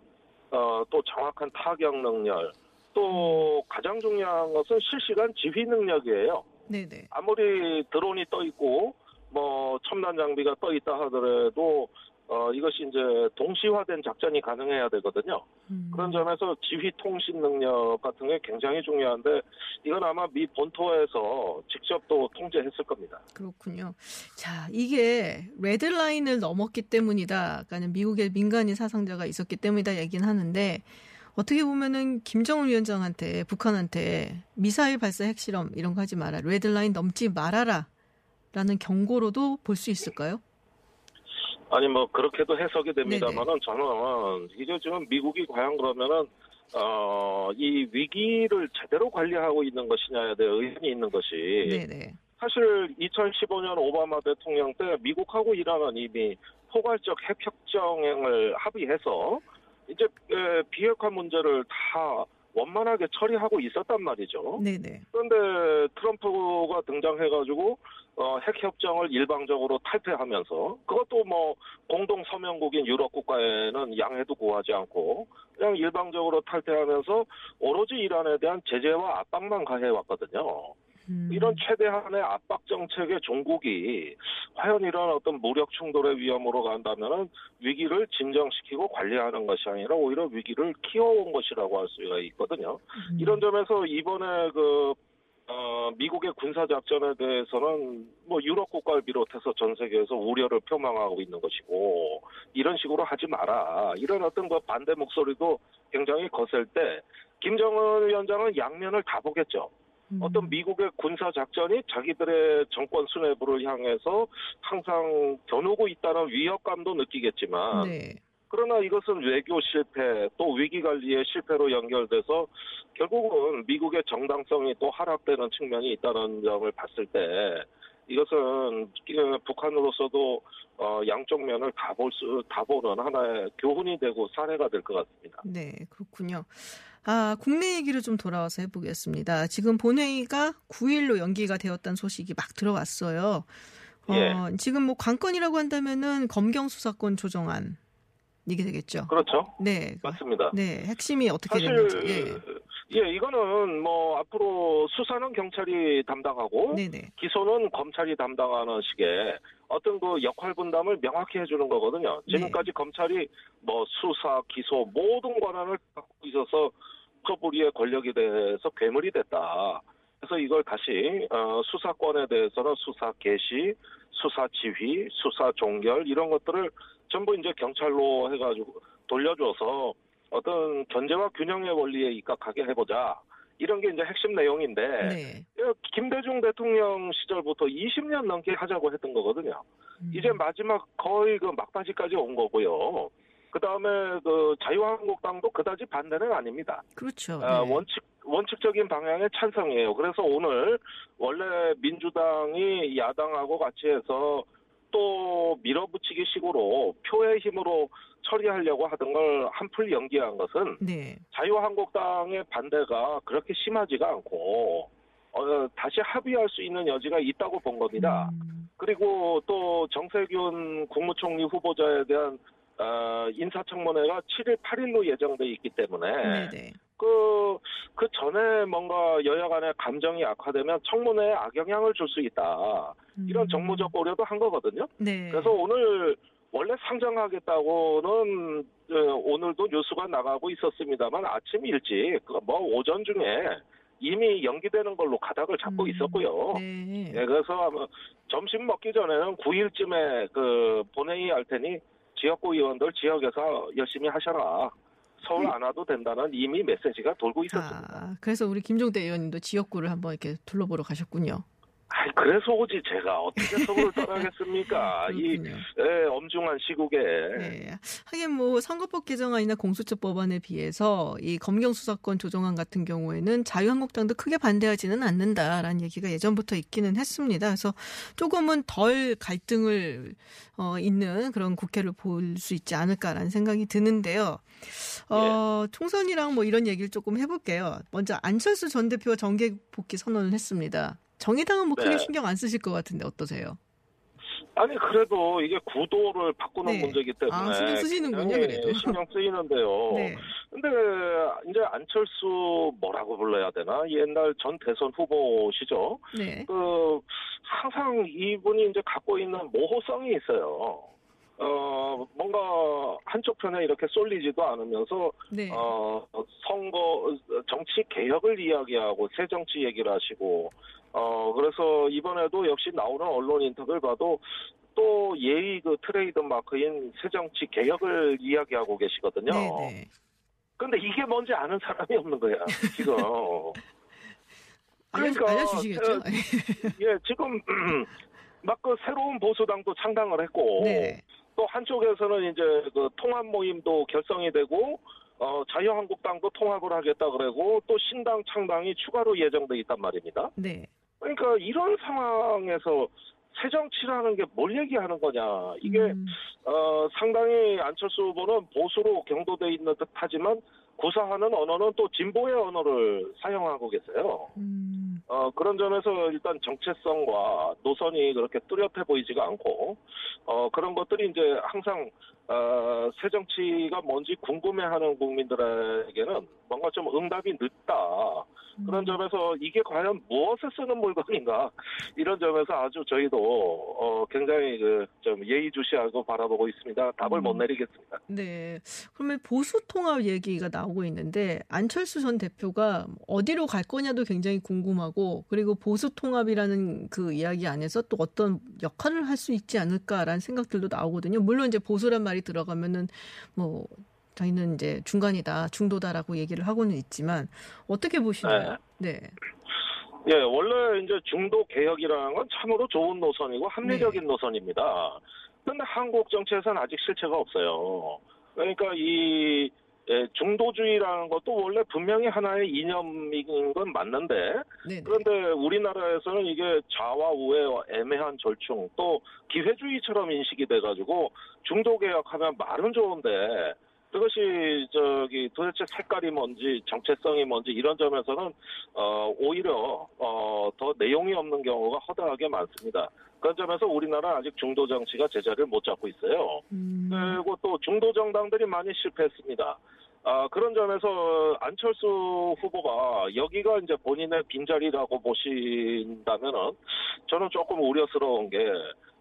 어 또 정확한 타격 능력 또 가장 중요한 것은 실시간 지휘 능력이에요. 네네. 아무리 드론이 떠 있고 뭐 첨단 장비가 떠 있다 하더라도 어 이것이 이제 동시화된 작전이 가능해야 되거든요. 음. 그런 점에서 지휘 통신 능력 같은 게 굉장히 중요한데 이건 아마 미 본토에서 직접 또 통제했을 겁니다. 그렇군요. 자, 이게 레드라인을 넘었기 때문이다. 그러니까 미국의 민간인 사상자가 있었기 때문이다 얘기는 하는데 어떻게 보면은 김정은 위원장한테 북한한테 미사일 발사 핵실험 이런 거 하지 마라. 레드라인 넘지 말아라. 라는 경고로도 볼 수 있을까요? 아니 뭐 그렇게도 해석이 됩니다만은 저는 이게 지금 미국이 과연 그러면은 어 이 위기를 제대로 관리하고 있는 것이냐에 대해 의문이 있는 것이 네네. 사실 2015년 오바마 대통령 때 미국하고 이란은 이미 포괄적 핵협정을 합의해서 이제 에, 비핵화 문제를 다 원만하게 처리하고 있었단 말이죠. 네네. 그런데 트럼프가 등장해가지고 어, 핵 협정을 일방적으로 탈퇴하면서 그것도 뭐 공동 서명국인 유럽 국가에는 양해도 구하지 않고 그냥 일방적으로 탈퇴하면서 오로지 이란에 대한 제재와 압박만 가해 왔거든요. 음. 이런 최대한의 압박 정책의 종국이 과연 이런 어떤 무력 충돌의 위험으로 간다면은 위기를 진정시키고 관리하는 것이 아니라 오히려 위기를 키워온 것이라고 할 수가 있거든요. 음. 이런 점에서 이번에 그 어, 미국의 군사 작전에 대해서는 뭐 유럽 국가를 비롯해서 전 세계에서 우려를 표명하고 있는 것이고 이런 식으로 하지 마라 이런 어떤 그 반대 목소리도 굉장히 거셀 때 김정은 위원장은 양면을 다 보겠죠. 음. 어떤 미국의 군사 작전이 자기들의 정권 수뇌부를 향해서 항상 겨누고 있다는 위협감도 느끼겠지만 네. 그러나 이것은 외교 실패 또 위기 관리의 실패로 연결돼서 결국은 미국의 정당성이 또 하락되는 측면이 있다는 점을 봤을 때 이것은 북한으로서도 어, 양쪽 면을 다 볼 수, 다 보는 하나의 교훈이 되고 사례가 될 것 같습니다. 네, 그렇군요. 아, 국내 얘기를 좀 돌아와서 해보겠습니다. 지금 본회의가 9일로 연기가 되었다는 소식이 막 들어왔어요. 어, 예. 지금 뭐 관건이라고 한다면은 검경 수사권 조정안 이게 되겠죠. 그렇죠? 네, 맞습니다. 네, 핵심이 어떻게 사실 됐는지. 예. 예, 이거는 뭐 앞으로 수사는 경찰이 담당하고 네, 네, 기소는 검찰이 담당하는 식의 어떤 그 역할 분담을 명확히 해주는 거거든요. 네. 지금까지 검찰이 뭐 수사, 기소 모든 권한을 갖고 있어서 커브리의 권력에 대해서 괴물이 됐다. 그래서 이걸 다시 어, 수사권에 대해서는 수사 개시, 수사 지휘, 수사 종결 이런 것들을 전부 이제 경찰로 해가지고 돌려줘서 어떤 견제와 균형의 원리에 입각하게 해보자. 이런 게 이제 핵심 내용인데 네. 김대중 대통령 시절부터 20년 넘게 하자고 했던 거거든요. 음. 이제 마지막 거의 그 막바지까지 온 거고요. 그 다음에 그 자유한국당도 그다지 반대는 아닙니다. 그렇죠. 아, 네. 원칙 원칙적인 방향에 찬성이에요. 그래서 오늘 원래 민주당이 야당하고 같이 해서 또 밀어붙이기 식으로 표의 힘으로 처리하려고 하던 걸 한풀 연기한 것은 네. 자유한국당의 반대가 그렇게 심하지가 않고 어, 다시 합의할 수 있는 여지가 있다고 본 겁니다. 음, 그리고 또 정세균 국무총리 후보자에 대한 어, 인사청문회가 7일, 8일로 예정돼 있기 때문에 네네. 그, 그 전에 뭔가 여야 간의 감정이 악화되면 청문회에 악영향을 줄 수 있다. 이런 음, 정무적 고려도 한 거거든요. 네. 그래서 오늘 원래 상정하겠다고는 어, 오늘도 뉴스가 나가고 있었습니다만 아침 일찍 그뭐 오전 중에 이미 연기되는 걸로 가닥을 잡고 음, 있었고요. 네. 예, 그래서 아마 점심 먹기 전에는 9일쯤에 그 본회의 할 테니 지역구 의원들 지역에서 열심히 하셔라. 서울 안 와도 된다는 이미 메시지가 돌고 있었습니다. 아, 그래서 우리 김종대 의원님도 지역구를 한번 이렇게 둘러보러 가셨군요. 아이, 그래서 오지 제가 어떻게 서울을 떠나겠습니까? 이. 예, 엄중한 시국에 네. 하긴 뭐 선거법 개정안이나 공수처 법안에 비해서 이 검경 수사권 조정안 같은 경우에는 자유한국당도 크게 반대하지는 않는다라는 얘기가 예전부터 있기는 했습니다. 그래서 조금은 덜 갈등을 어, 있는 그런 국회를 볼 수 있지 않을까라는 생각이 드는데요. 어, 총선이랑 뭐 이런 얘기를 조금 해볼게요. 먼저 안철수 전 대표가 정계 복귀 선언을 했습니다. 정의당은 뭐 크게 네. 신경 안 쓰실 것 같은데 어떠세요? 아니 그래도 이게 구도를 바꾸는 네. 문제이기 때문에 아, 신경 쓰시는군요, 그래도. 신경 쓰이는데요. 네. 근데 이제 안철수 뭐라고 불러야 되나 옛날 전 대선 후보시죠. 네. 그 항상 이분이 이제 갖고 있는 모호성이 있어요. 어 뭔가 한쪽 편에 이렇게 쏠리지도 않으면서 네. 어 선거 정치 개혁을 이야기하고 새 정치 얘기를 하시고 어 그래서 이번에도 역시 나오는 언론 인터뷰를 봐도 또 예의 그 트레이드 마크인 새 정치 개혁을 이야기하고 계시거든요. 네, 네. 근데 이게 뭔지 아는 사람이 없는 거야 지금. 그러니까 알려주시겠죠? 어, 예, 지금 막 그 새로운 보수당도 창당을 했고 네. 또 한쪽에서는 이제 그 통합 모임도 결성이 되고 어 자유한국당도 통합을 하겠다 그러고 또 신당 창당이 추가로 예정돼 있단 말입니다. 네. 그러니까 이런 상황에서 새 정치라는 게 뭘 얘기하는 거냐 이게 음, 어 상당히 안철수 후보는 보수로 경도돼 있는 듯하지만 구사하는 언어는 또 진보의 언어를 사용하고 계세요. 음, 어, 그런 점에서 일단 정체성과 노선이 그렇게 뚜렷해 보이지가 않고, 어, 그런 것들이 이제 항상, 어, 새 정치가 뭔지 궁금해하는 국민들에게는 뭔가 좀 응답이 늦다. 그런 점에서 이게 과연 무엇에 쓰는 물건인가 이런 점에서 아주 저희도 어 굉장히 그 좀 예의주시하고 바라보고 있습니다. 답을 못 음. 내리겠습니다. 네. 그러면 보수 통합 얘기가 나오 고 있는데 안철수 전 대표가 어디로 갈 거냐도 굉장히 궁금하고 그리고 보수 통합이라는 그 이야기 안에서 또 어떤 역할을 할 수 있지 않을까라는 생각들도 나오거든요. 물론 이제 보수란 말이 들어가면은 뭐 저희는 이제 중간이다, 중도다라고 얘기를 하고는 있지만 어떻게 보시나요? 네. 예, 원래 이제 중도 개혁이라는 건 참으로 좋은 노선이고 합리적인 네. 노선입니다. 그런데 한국 정치에서는 아직 실체가 없어요. 그러니까 이 예, 중도주의라는 것도 원래 분명히 하나의 이념인 건 맞는데 네. 네. 그런데 우리나라에서는 이게 좌와 우의 애매한 절충 또 기회주의처럼 인식이 돼가지고 중도 개혁하면 말은 좋은데 그것이 저기 도대체 색깔이 뭔지 정체성이 뭔지 이런 점에서는 어 오히려 어더 내용이 없는 경우가 허다하게 많습니다. 그런 점에서 우리나라 아직 중도 정치가 제자리를 못 잡고 있어요. 음, 그리고 또 중도 정당들이 많이 실패했습니다. 아, 그런 점에서 안철수 후보가 여기가 이제 본인의 빈자리라고 보신다면은 저는 조금 우려스러운 게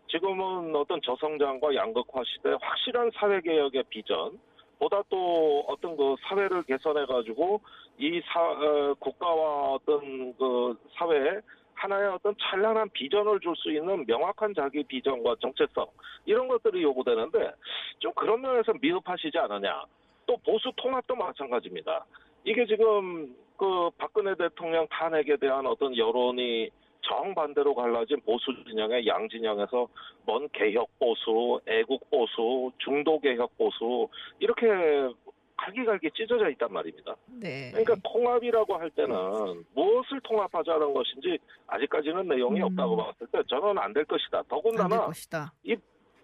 지금은 어떤 저성장과 양극화 시대 확실한 사회개혁의 비전 보다 또 어떤 그 사회를 개선해 가지고 이 사, 어, 국가와 어떤 그 사회에 하나의 어떤 찬란한 비전을 줄 수 있는 명확한 자기 비전과 정체성 이런 것들이 요구되는데 좀 그런 면에서 미흡하시지 않느냐. 또 보수 통합도 마찬가지입니다. 이게 지금 그 박근혜 대통령 탄핵에 대한 어떤 여론이 정반대로 갈라진 보수 진영의 양 진영에서 먼 개혁 보수, 애국 보수, 중도 개혁 보수 이렇게 갈기갈기 찢어져 있단 말입니다. 네. 그러니까 통합이라고 할 때는 무엇을 통합하자는 것인지 아직까지는 내용이 음. 없다고 봤을 때 저는 안 될 것이다. 더군다나 것이다.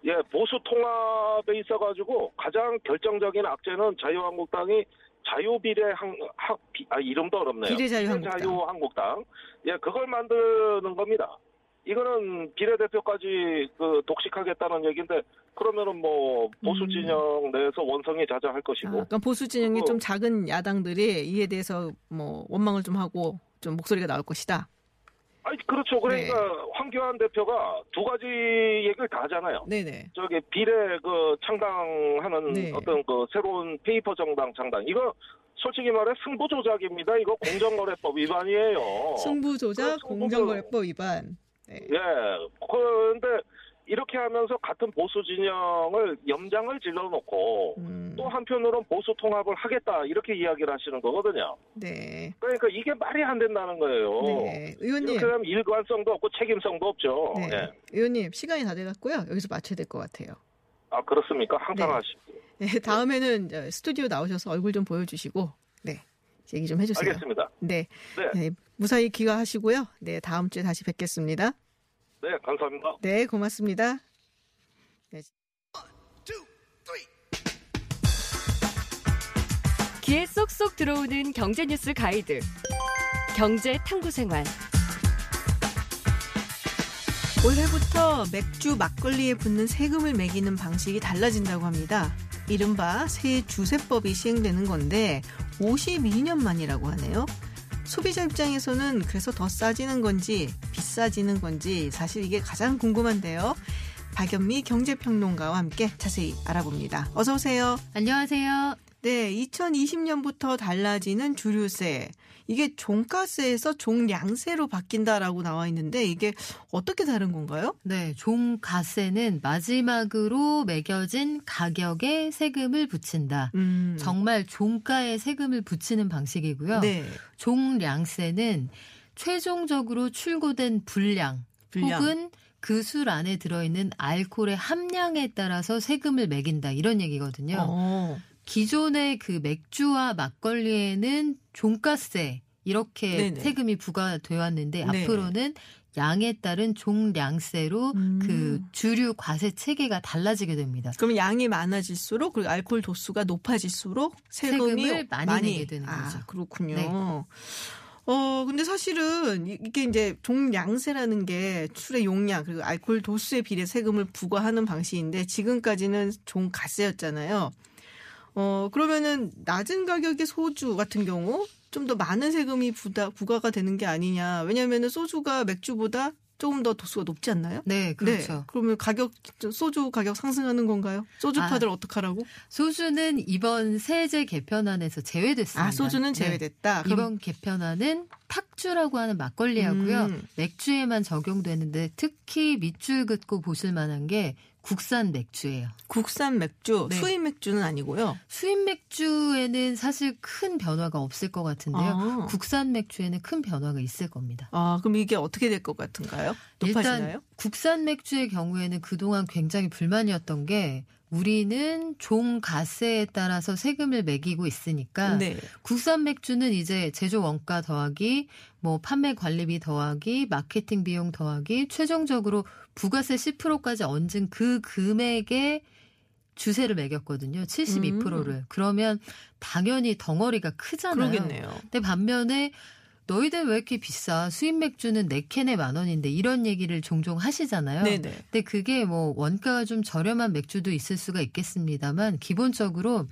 예, 보수 통합에 있어가지고 가장 결정적인 악재는 자유한국당이 자유비례 한, 학, 비, 아, 이름도 어렵네요. 비례자유한국당. 비례자유한국당. 예, 그걸 만드는 겁니다. 이거는 비례대표까지 그 독식하겠다는 얘기인데, 그러면은 뭐, 보수 음. 진영 내에서 원성이 자자할 아, 것이고, 그러니까 보수 진영이 좀 작은 야당들이 이에 대해서 뭐 원망을 좀 하고 좀 목소리가 나올 것이다. 그렇죠. 그러니까 네. 황교안 대표가 두 가지 얘기를 다 하잖아요. 네네. 저기 비례 그 창당하는 네. 어떤 그 새로운 paper 정당 창당 이거 솔직히 말해 승부 조작입니다. 이거 공정거래법 위반이에요. 승부 조작, 그 공정거래법 위반. 네. 예. 그런데 이렇게 하면서 같은 보수 진영을 염장을 질러놓고 음, 또 한편으로는 보수 통합을 하겠다 이렇게 이야기를 하시는 거거든요. 네. 그러니까 이게 말이 안 된다는 거예요. 네. 의원님. 이렇게 하면 일관성도 없고 책임성도 없죠. 네. 예. 의원님 시간이 다 돼갔고요. 여기서 맞춰야 될 것 같아요. 아 그렇습니까? 항상 네. 하시고. 네, 다음에는 저 스튜디오 나오셔서 얼굴 좀 보여주시고, 네, 얘기 좀 해주세요. 알겠습니다. 네, 네. 네, 무사히 귀가하시고요. 네, 다음 주에 다시 뵙겠습니다. 네, 감사합니다. 네, 고맙습니다. 귀에 쏙쏙 들어오는 경제 뉴스 가이드. 경제 탐구 생활. 올해부터 맥주 막걸리에 붙는 세금을 매기는 방식이 달라진다고 합니다. 이른바 새 주세법이 시행되는 건데 52년 만이라고 하네요. 소비자 입장에서는 그래서 더 싸지는 건지 비싸지는 건지 사실 이게 가장 궁금한데요. 박연미 경제평론가와 함께 자세히 알아봅니다. 어서 오세요. 안녕하세요. 네, 2020년부터 달라지는 주류세. 이게 종가세에서 종량세로 바뀐다라고 나와 있는데 이게 어떻게 다른 건가요? 네, 종가세는 마지막으로 매겨진 가격에 세금을 붙인다. 음. 정말 종가에 세금을 붙이는 방식이고요. 네. 종량세는 최종적으로 출고된 분량, 분량. 혹은 그술 안에 들어있는 알코올의 함량에 따라서 세금을 매긴다 이런 얘기거든요. 어. 기존의 그 맥주와 막걸리에는 종가세 이렇게 네네. 세금이 부과되어 왔는데 네. 앞으로는 양에 따른 종량세로 음. 그 주류 과세 체계가 달라지게 됩니다. 그럼 양이 많아질수록 그리고 알코올 도수가 높아질수록 세금이 세금을 많이 내게 되는 아, 거죠. 그렇군요. 네. 어, 근데 사실은 이- 이게 이제 종량세라는 게 술의 용량 그리고 알코올 도수에 비례 세금을 부과하는 방식인데 지금까지는 종가세였잖아요. 어, 그러면은 낮은 가격의 소주 같은 경우 좀 더 많은 세금이 부다, 부과가 되는 게 아니냐. 왜냐면은 소주가 맥주보다 조금 더 도수가 높지 않나요? 네, 그렇죠. 네. 그러면 가격 소주 가격 상승하는 건가요? 소주파들 아. 어떡하라고? 소주는 이번 세제 개편안에서 제외됐습니다. 아, 소주는 네. 제외됐다. 그럼 이번 개편안은 탁주라고 하는 막걸리하고요. 음. 맥주에만 적용되는데 특히 밑줄 긋고 보실 만한 게 국산 맥주예요. 국산 맥주, 네. 수입 맥주는 아니고요. 수입 맥주에는 사실 큰 변화가 없을 것 같은데요. 아. 국산 맥주에는 큰 변화가 있을 겁니다. 아, 그럼 이게 어떻게 될 것 같은가요? 높아지나요? 일단 국산 맥주의 경우에는 그동안 굉장히 불만이었던 게 우리는 종가세에 따라서 세금을 매기고 있으니까 네. 국산 맥주는 이제 제조 원가 더하기 뭐 판매 관리비 더하기 마케팅 비용 더하기 최종적으로 부가세 10%까지 얹은 그 금액에 주세를 매겼거든요. 72%를. 그러면 당연히 덩어리가 크잖아요. 그러겠네요. 근데 반면에 너희들 왜 이렇게 비싸? 수입 맥주는 네 캔에 만 원인데 이런 얘기를 종종 하시잖아요. 네네. 근데 그게 뭐 원가가 좀 저렴한 맥주도 있을 수가 있겠습니다만 기본적으로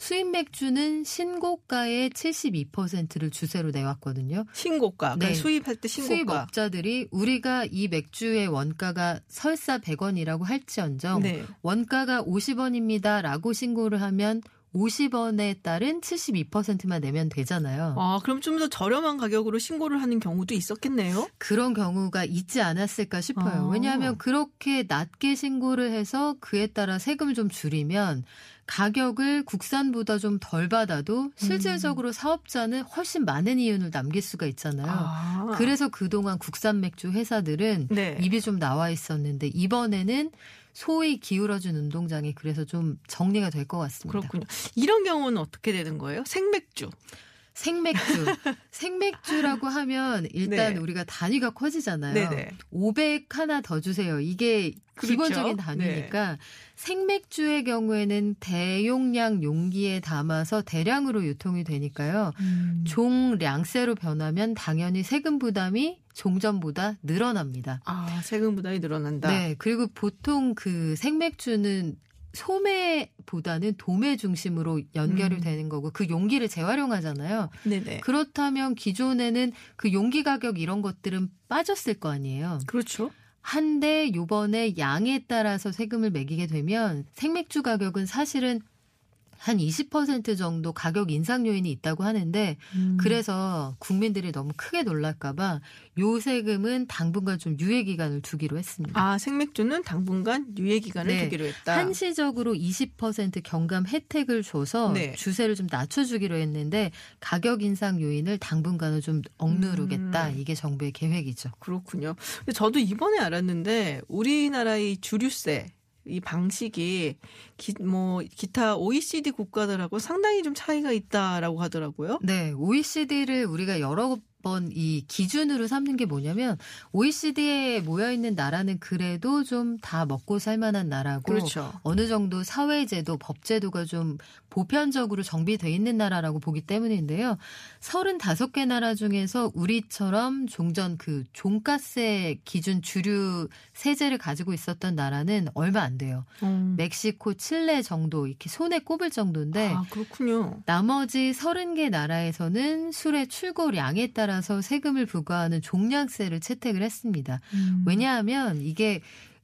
수입 맥주는 신고가의 72%를 주세로 내왔거든요. 신고가. 그러니까 네. 수입할 때 신고가. 수입업자들이 우리가 이 맥주의 원가가 설사 100원이라고 할지언정 네. 원가가 50원입니다라고 신고를 하면 50원에 따른 72%만 내면 되잖아요. 아, 그럼 좀 더 저렴한 가격으로 신고를 하는 경우도 있었겠네요. 그런 경우가 있지 않았을까 싶어요. 아. 왜냐하면 그렇게 낮게 신고를 해서 그에 따라 세금을 좀 줄이면 가격을 국산보다 좀 덜 받아도 실질적으로 사업자는 훨씬 많은 이윤을 남길 수가 있잖아요. 아. 그래서 그동안 국산 맥주 회사들은 네. 입이 좀 나와 있었는데 이번에는 소위 기울어준 운동장이 그래서 좀 정리가 될 것 같습니다. 그렇군요. 이런 경우는 어떻게 되는 거예요? 생맥주. 생맥주. 생맥주라고 하면 일단 네. 우리가 단위가 커지잖아요. 네네. 500 하나 더 주세요. 이게 그렇죠. 기본적인 단위니까 생맥주의 경우에는 대용량 용기에 담아서 대량으로 유통이 되니까요. 음. 종량세로 변하면 당연히 세금 부담이 종전보다 늘어납니다. 아, 세금 부담이 늘어난다. 네. 그리고 보통 그 생맥주는 소매보다는 도매 중심으로 연결이 음. 되는 거고 그 용기를 재활용하잖아요. 네네. 그렇다면 기존에는 그 용기 가격 이런 것들은 빠졌을 거 아니에요. 그렇죠. 한데 요번에 양에 따라서 세금을 매기게 되면 생맥주 가격은 사실은 한 20% 정도 가격 인상 요인이 있다고 하는데 음. 그래서 국민들이 너무 크게 놀랄까봐 요 세금은 당분간 좀 유예 기간을 두기로 했습니다. 아, 생맥주는 당분간 유예 기간을 네. 두기로 했다. 한시적으로 20% 경감 혜택을 줘서 네. 주세를 좀 낮춰주기로 했는데 가격 인상 요인을 당분간은 좀 억누르겠다. 음. 이게 정부의 계획이죠. 그렇군요. 저도 이번에 알았는데 우리나라의 주류세 이 방식이 기, 뭐 기타 OECD 국가들하고 상당히 좀 차이가 있다라고 하더라고요. 네, OECD를 우리가 여러 번 이 기준으로 삼는 게 뭐냐면 OECD에 모여 있는 나라는 그래도 좀 다 먹고 살만한 나라고 그렇죠. 어느 정도 사회제도, 법제도가 좀 보편적으로 정비돼 있는 나라라고 보기 때문인데요. 35개 나라 중에서 우리처럼 종전 그 종가세 기준 주류 세제를 가지고 있었던 나라는 얼마 안 돼요. 음. 멕시코, 칠레 정도 이렇게 손에 꼽을 정도인데 아, 그렇군요. 나머지 30개 나라에서는 술의 출고량에 따라 서 세금을 부과하는 종량세를 채택을 했습니다. 음. 왜냐하면 이게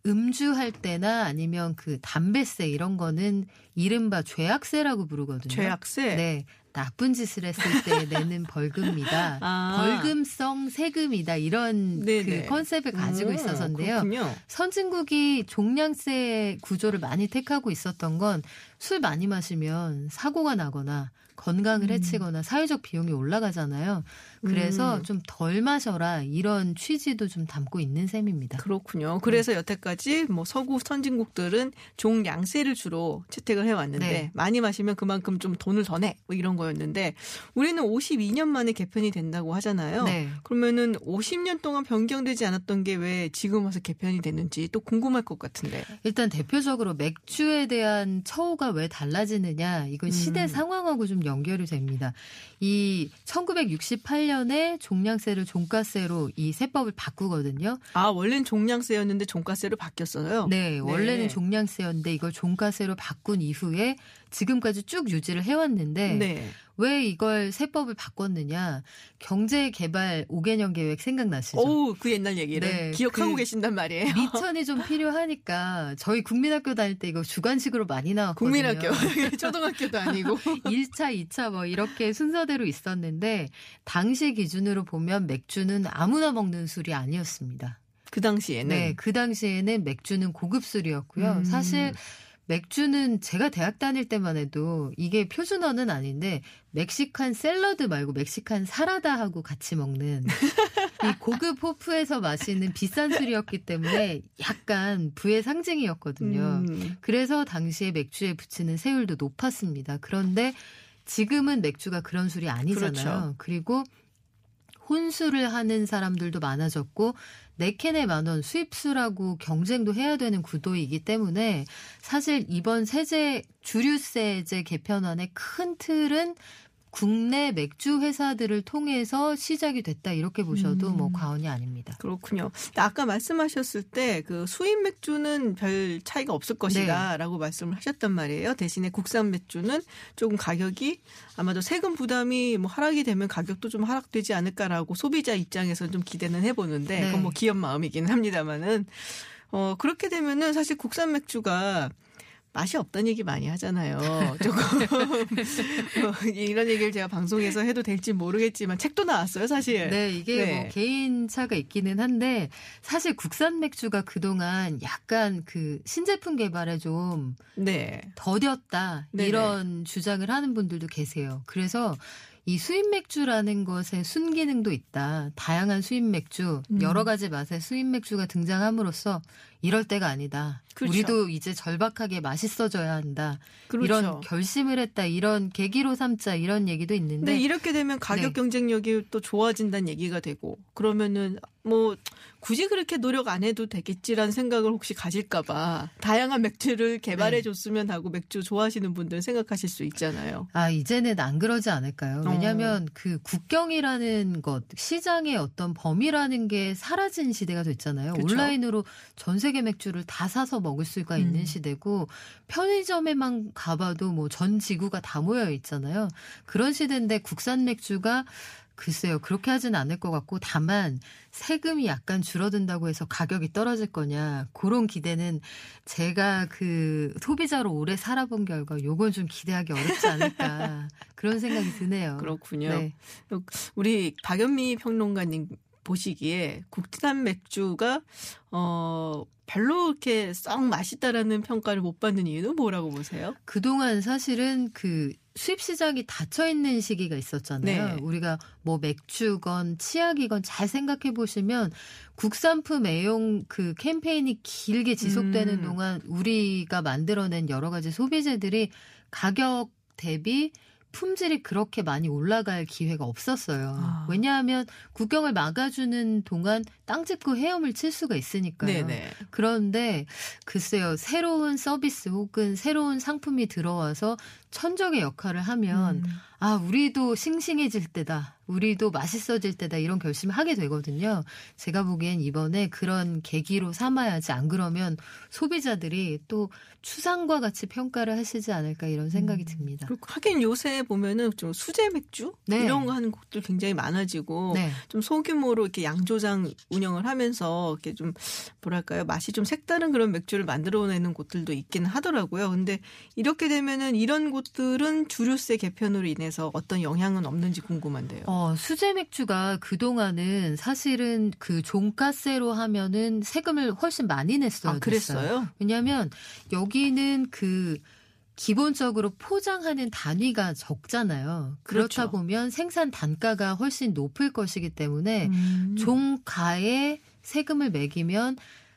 음주할 때나 아니면 그 담배세 이런 거는 이른바 죄악세라고 부르거든요. 죄악세. 네. 나쁜 짓을 했을 때 내는 벌금이다. 아. 벌금성 세금이다. 이런 네네. 그 컨셉을 가지고 오, 있어서인데요. 그렇군요. 선진국이 종량세 구조를 많이 택하고 있었던 건 술 많이 마시면 사고가 나거나 건강을 음. 해치거나 사회적 비용이 올라가잖아요. 그래서 음. 좀덜 마셔라 이런 취지도 좀 담고 있는 셈입니다. 그렇군요. 그래서 여태까지 뭐 서구 선진국들은 종양세를 주로 채택을 해왔는데 네. 많이 마시면 그만큼 좀 돈을 더 내. 뭐 이런 거였는데 우리는 52년 만에 개편이 된다고 하잖아요. 네. 그러면은 50년 동안 변경되지 않았던 게 왜 지금 와서 개편이 됐는지 또 궁금할 것 같은데. 일단 대표적으로 맥주에 대한 처우가 왜 달라지느냐 이건 시대 음. 상황하고 좀 연결이 됩니다. 이 1968 년에 종량세를 종가세로 이 세법을 바꾸거든요. 아 원래는 종량세였는데 종가세로 바뀌었어요. 네, 원래는 네. 종량세였는데 이걸 종가세로 바꾼 이후에 지금까지 쭉 유지를 해왔는데 네. 왜 이걸 세법을 바꿨느냐? 경제 개발 5개년 계획 생각나시죠? 오, 그 옛날 얘기를 네, 기억하고 그 계신단 말이에요. 미천이 좀 필요하니까 저희 국민학교 다닐 때 이거 주관식으로 많이 나왔거든요. 국민학교 초등학교도 아니고 1차, 2차 뭐 이렇게 순서대로 있었는데 당시 기준으로 보면 맥주는 아무나 먹는 술이 아니었습니다. 그 당시에는 네, 그 당시에는 맥주는 고급 술이었고요. 음. 사실 맥주는 제가 대학 다닐 때만 해도 이게 표준어는 아닌데 멕시칸 샐러드 말고 멕시칸 사라다하고 같이 먹는 이 고급 호프에서 마시는 비싼 술이었기 때문에 약간 부의 상징이었거든요. 음. 그래서 당시에 맥주에 붙이는 세율도 높았습니다. 그런데 지금은 맥주가 그런 술이 아니잖아요. 그렇죠. 그리고 혼술을 하는 사람들도 많아졌고 네 캔에 만 원 수입술하고 경쟁도 해야 되는 구도이기 때문에 사실 이번 세제 주류세제 개편안의 큰 틀은 국내 맥주 회사들을 통해서 시작이 됐다 이렇게 보셔도 음. 뭐 과언이 아닙니다. 그렇군요. 아까 말씀하셨을 때 그 수입 맥주는 별 차이가 없을 네. 것이다라고 말씀을 하셨단 말이에요. 대신에 국산 맥주는 조금 가격이 아마도 세금 부담이 뭐 하락이 되면 가격도 좀 하락되지 않을까라고 소비자 입장에서 좀 기대는 해보는데 네. 그건 뭐 기업 마음이기는 합니다만은 어 그렇게 되면은 사실 국산 맥주가 맛이 없다는 얘기 많이 하잖아요. 조금 어, 이런 얘기를 제가 방송에서 해도 될지 모르겠지만 책도 나왔어요, 사실. 네, 이게 네. 뭐 개인 차가 있기는 한데 사실 국산 맥주가 그동안 약간 그 신제품 개발에 좀 네. 더뎠다 네네. 이런 주장을 하는 분들도 계세요. 그래서 이 수입 맥주라는 것에 순기능도 있다. 다양한 수입 맥주, 음. 여러 가지 맛의 수입 맥주가 등장함으로써 이럴 때가 아니다. 그렇죠. 우리도 이제 절박하게 맛있어져야 한다. 그렇죠. 이런 결심을 했다. 이런 계기로 삼자 이런 얘기도 있는데 근데 이렇게 되면 가격 네. 경쟁력이 또 좋아진다는 얘기가 되고 그러면은 뭐 굳이 그렇게 노력 안 해도 되겠지라는 생각을 혹시 가질까봐 다양한 맥주를 개발해 네. 줬으면 하고 맥주 좋아하시는 분들 생각하실 수 있잖아요. 아, 이제는 안 그러지 않을까요? 어. 왜냐하면 그 국경이라는 것, 시장의 어떤 범위라는 게 사라진 시대가 됐잖아요. 그쵸. 온라인으로 전 세계 맥주를 다 사서 먹을 수가 있는 음. 시대고 편의점에만 가봐도 뭐 전 지구가 다 모여 있잖아요. 그런 시대인데 국산 맥주가 글쎄요, 그렇게 하진 않을 것 같고, 다만, 세금이 약간 줄어든다고 해서 가격이 떨어질 거냐, 그런 기대는 제가 그 소비자로 오래 살아본 결과, 요건 좀 기대하기 어렵지 않을까, 그런 생각이 드네요. 그렇군요. 네. 우리 박연미 평론가님 보시기에 국산 맥주가 어 별로 이렇게 썩 맛있다라는 평가를 못 받는 이유는 뭐라고 보세요? 그동안 사실은 그 수입 시장이 닫혀 있는 시기가 있었잖아요. 네. 우리가 뭐 맥주건 치약이건 잘 생각해 보시면 국산품 애용 그 캠페인이 길게 지속되는 음. 동안 우리가 만들어낸 여러 가지 소비재들이 가격 대비 품질이 그렇게 많이 올라갈 기회가 없었어요. 아. 왜냐하면 국경을 막아주는 동안 땅 짚고 헤엄을 칠 수가 있으니까요. 네네. 그런데 글쎄요, 새로운 서비스 혹은 새로운 상품이 들어와서 천적의 역할을 하면 음. 아, 우리도 싱싱해질 때다. 우리도 맛있어질 때다. 이런 결심을 하게 되거든요. 제가 보기엔 이번에 그런 계기로 삼아야지. 안 그러면 소비자들이 또 추상과 같이 평가를 하시지 않을까 이런 생각이 듭니다. 그리고 하긴 요새 보면은 좀 수제 맥주 네. 이런 거 하는 곳들 굉장히 많아지고 네. 좀 소규모로 이렇게 양조장 운영을 하면서 이렇게 좀 뭐랄까요 맛이 좀 색다른 그런 맥주를 만들어내는 곳들도 있기는 하더라고요. 근데 이렇게 되면은 이런 곳 들은 주류세 개편으로 인해서 어떤 영향은 없는지 궁금한데요. 어, 수제 맥주가 그동안은 사실은 그 종가세로 하면은 세금을 훨씬 많이 냈어요. 아 그랬어요? 왜냐하면 여기는 그 기본적으로 포장하는 단위가 적잖아요. 그렇다 그렇죠. 보면 생산 단가가 훨씬 높을 것이기 때문에 음. 종가에 세금을 매기면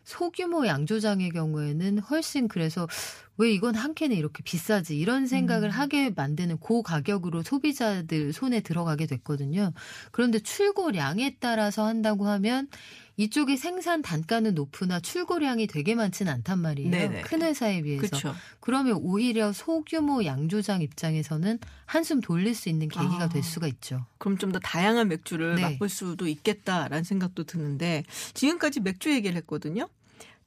소규모 양조장의 경우에는 훨씬 그래서 왜 이건 한 캔에 이렇게 비싸지 이런 생각을 음. 하게 만드는 고 가격으로 소비자들 손에 들어가게 됐거든요. 그런데 출고량에 따라서 한다고 하면 이쪽에 생산 단가는 높으나 출고량이 되게 많지는 않단 말이에요. 네네. 큰 회사에 비해서. 그렇죠. 그러면 오히려 소규모 양조장 입장에서는 한숨 돌릴 수 있는 계기가 아. 될 수가 있죠. 그럼 좀 더 다양한 맥주를 네. 맛볼 수도 있겠다라는 생각도 드는데 지금까지 맥주 얘기를 했거든요.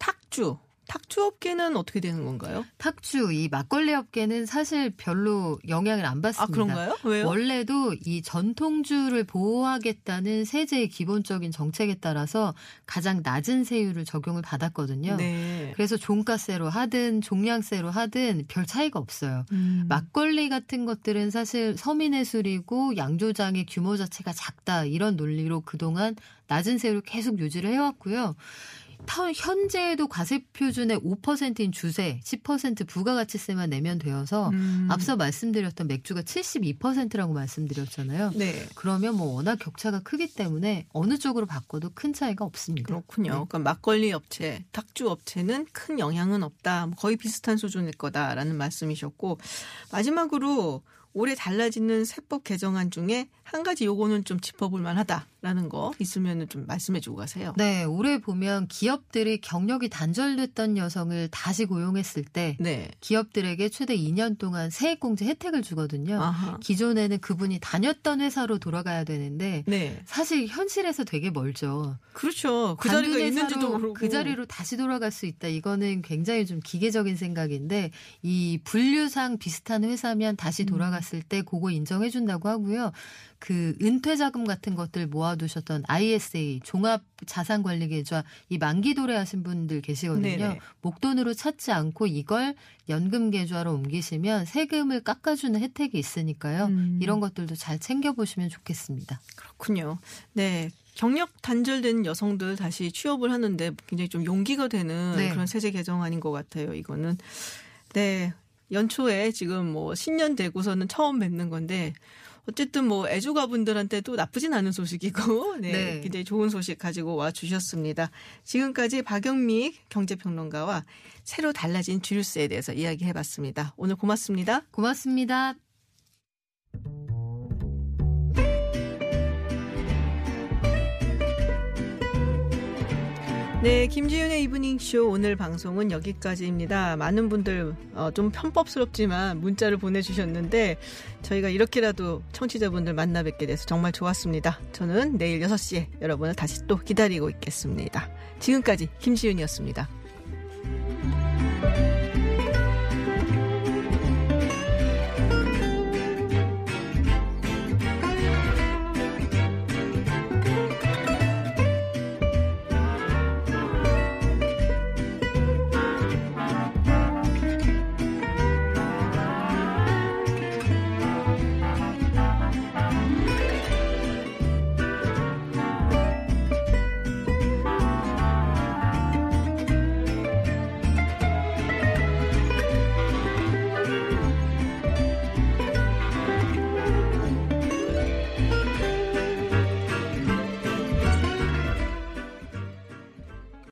탁주. 탁주 업계는 어떻게 되는 건가요? 탁주 이 막걸리 업계는 사실 별로 영향을 안 받습니다. 아 그런가요? 왜요? 원래도 이 전통주를 보호하겠다는 세제의 기본적인 정책에 따라서 가장 낮은 세율을 적용을 받았거든요. 네. 그래서 종가세로 하든 종량세로 하든 별 차이가 없어요. 음. 막걸리 같은 것들은 사실 서민의 술이고 양조장의 규모 자체가 작다 이런 논리로 그동안 낮은 세율을 계속 유지를 해왔고요. 터- 현재에도 과세 표준의 5%인 주세, 10% 부가가치세만 내면 되어서 음. 앞서 말씀드렸던 맥주가 72%라고 말씀드렸잖아요. 네. 그러면 뭐 워낙 격차가 크기 때문에 어느 쪽으로 바꿔도 큰 차이가 없습니다. 그렇군요. 네. 그러니까 막걸리 업체, 탁주 업체는 큰 영향은 없다. 뭐 거의 비슷한 수준일 거다라는 말씀이셨고 마지막으로 올해 달라지는 세법 개정안 중에 한 가지 요거는 좀 짚어볼 만하다라는 거 있으면 좀 말씀해 주고 가세요. 네, 올해 보면 기업들이 경력이 단절됐던 여성을 다시 고용했을 때 네. 기업들에게 최대 2년 동안 세액공제 혜택을 주거든요. 아하. 기존에는 그분이 다녔던 회사로 돌아가야 되는데 네. 사실 현실에서 되게 멀죠. 그렇죠. 그 자리가 있는지도 모르고. 그 자리로 다시 돌아갈 수 있다. 이거는 굉장히 좀 기계적인 생각인데 이 분류상 비슷한 회사면 다시 돌아 갔을 때 그거 인정해 준다고 하고요. 그 은퇴 자금 같은 것들 모아두셨던 ISA 종합 자산 관리 계좌 이 만기 도래하신 분들 계시거든요. 네네. 목돈으로 찾지 않고 이걸 연금 계좌로 옮기시면 세금을 깎아주는 혜택이 있으니까요. 음. 이런 것들도 잘 챙겨 보시면 좋겠습니다. 그렇군요. 네. 경력 단절된 여성들 다시 취업을 하는데 굉장히 좀 용기가 되는 네. 그런 세제 개정안인 것 같아요. 이거는 네 연초에 지금 뭐 신년 되고서는 처음 뵙는 건데 어쨌든 뭐 애주가분들한테도 나쁘진 않은 소식이고 네, 네. 굉장히 좋은 소식 가지고 와 주셨습니다. 지금까지 박영미 경제평론가와 새로 달라진 주류세에 대해서 이야기해봤습니다. 오늘 고맙습니다. 고맙습니다. 네, 김지윤의 이브닝 쇼 오늘 방송은 여기까지입니다. 많은 분들 어, 좀 편법스럽지만 문자를 보내주셨는데 저희가 이렇게라도 청취자분들 만나 뵙게 돼서 정말 좋았습니다. 저는 내일 6시에 여러분을 다시 또 기다리고 있겠습니다. 지금까지 김지윤이었습니다.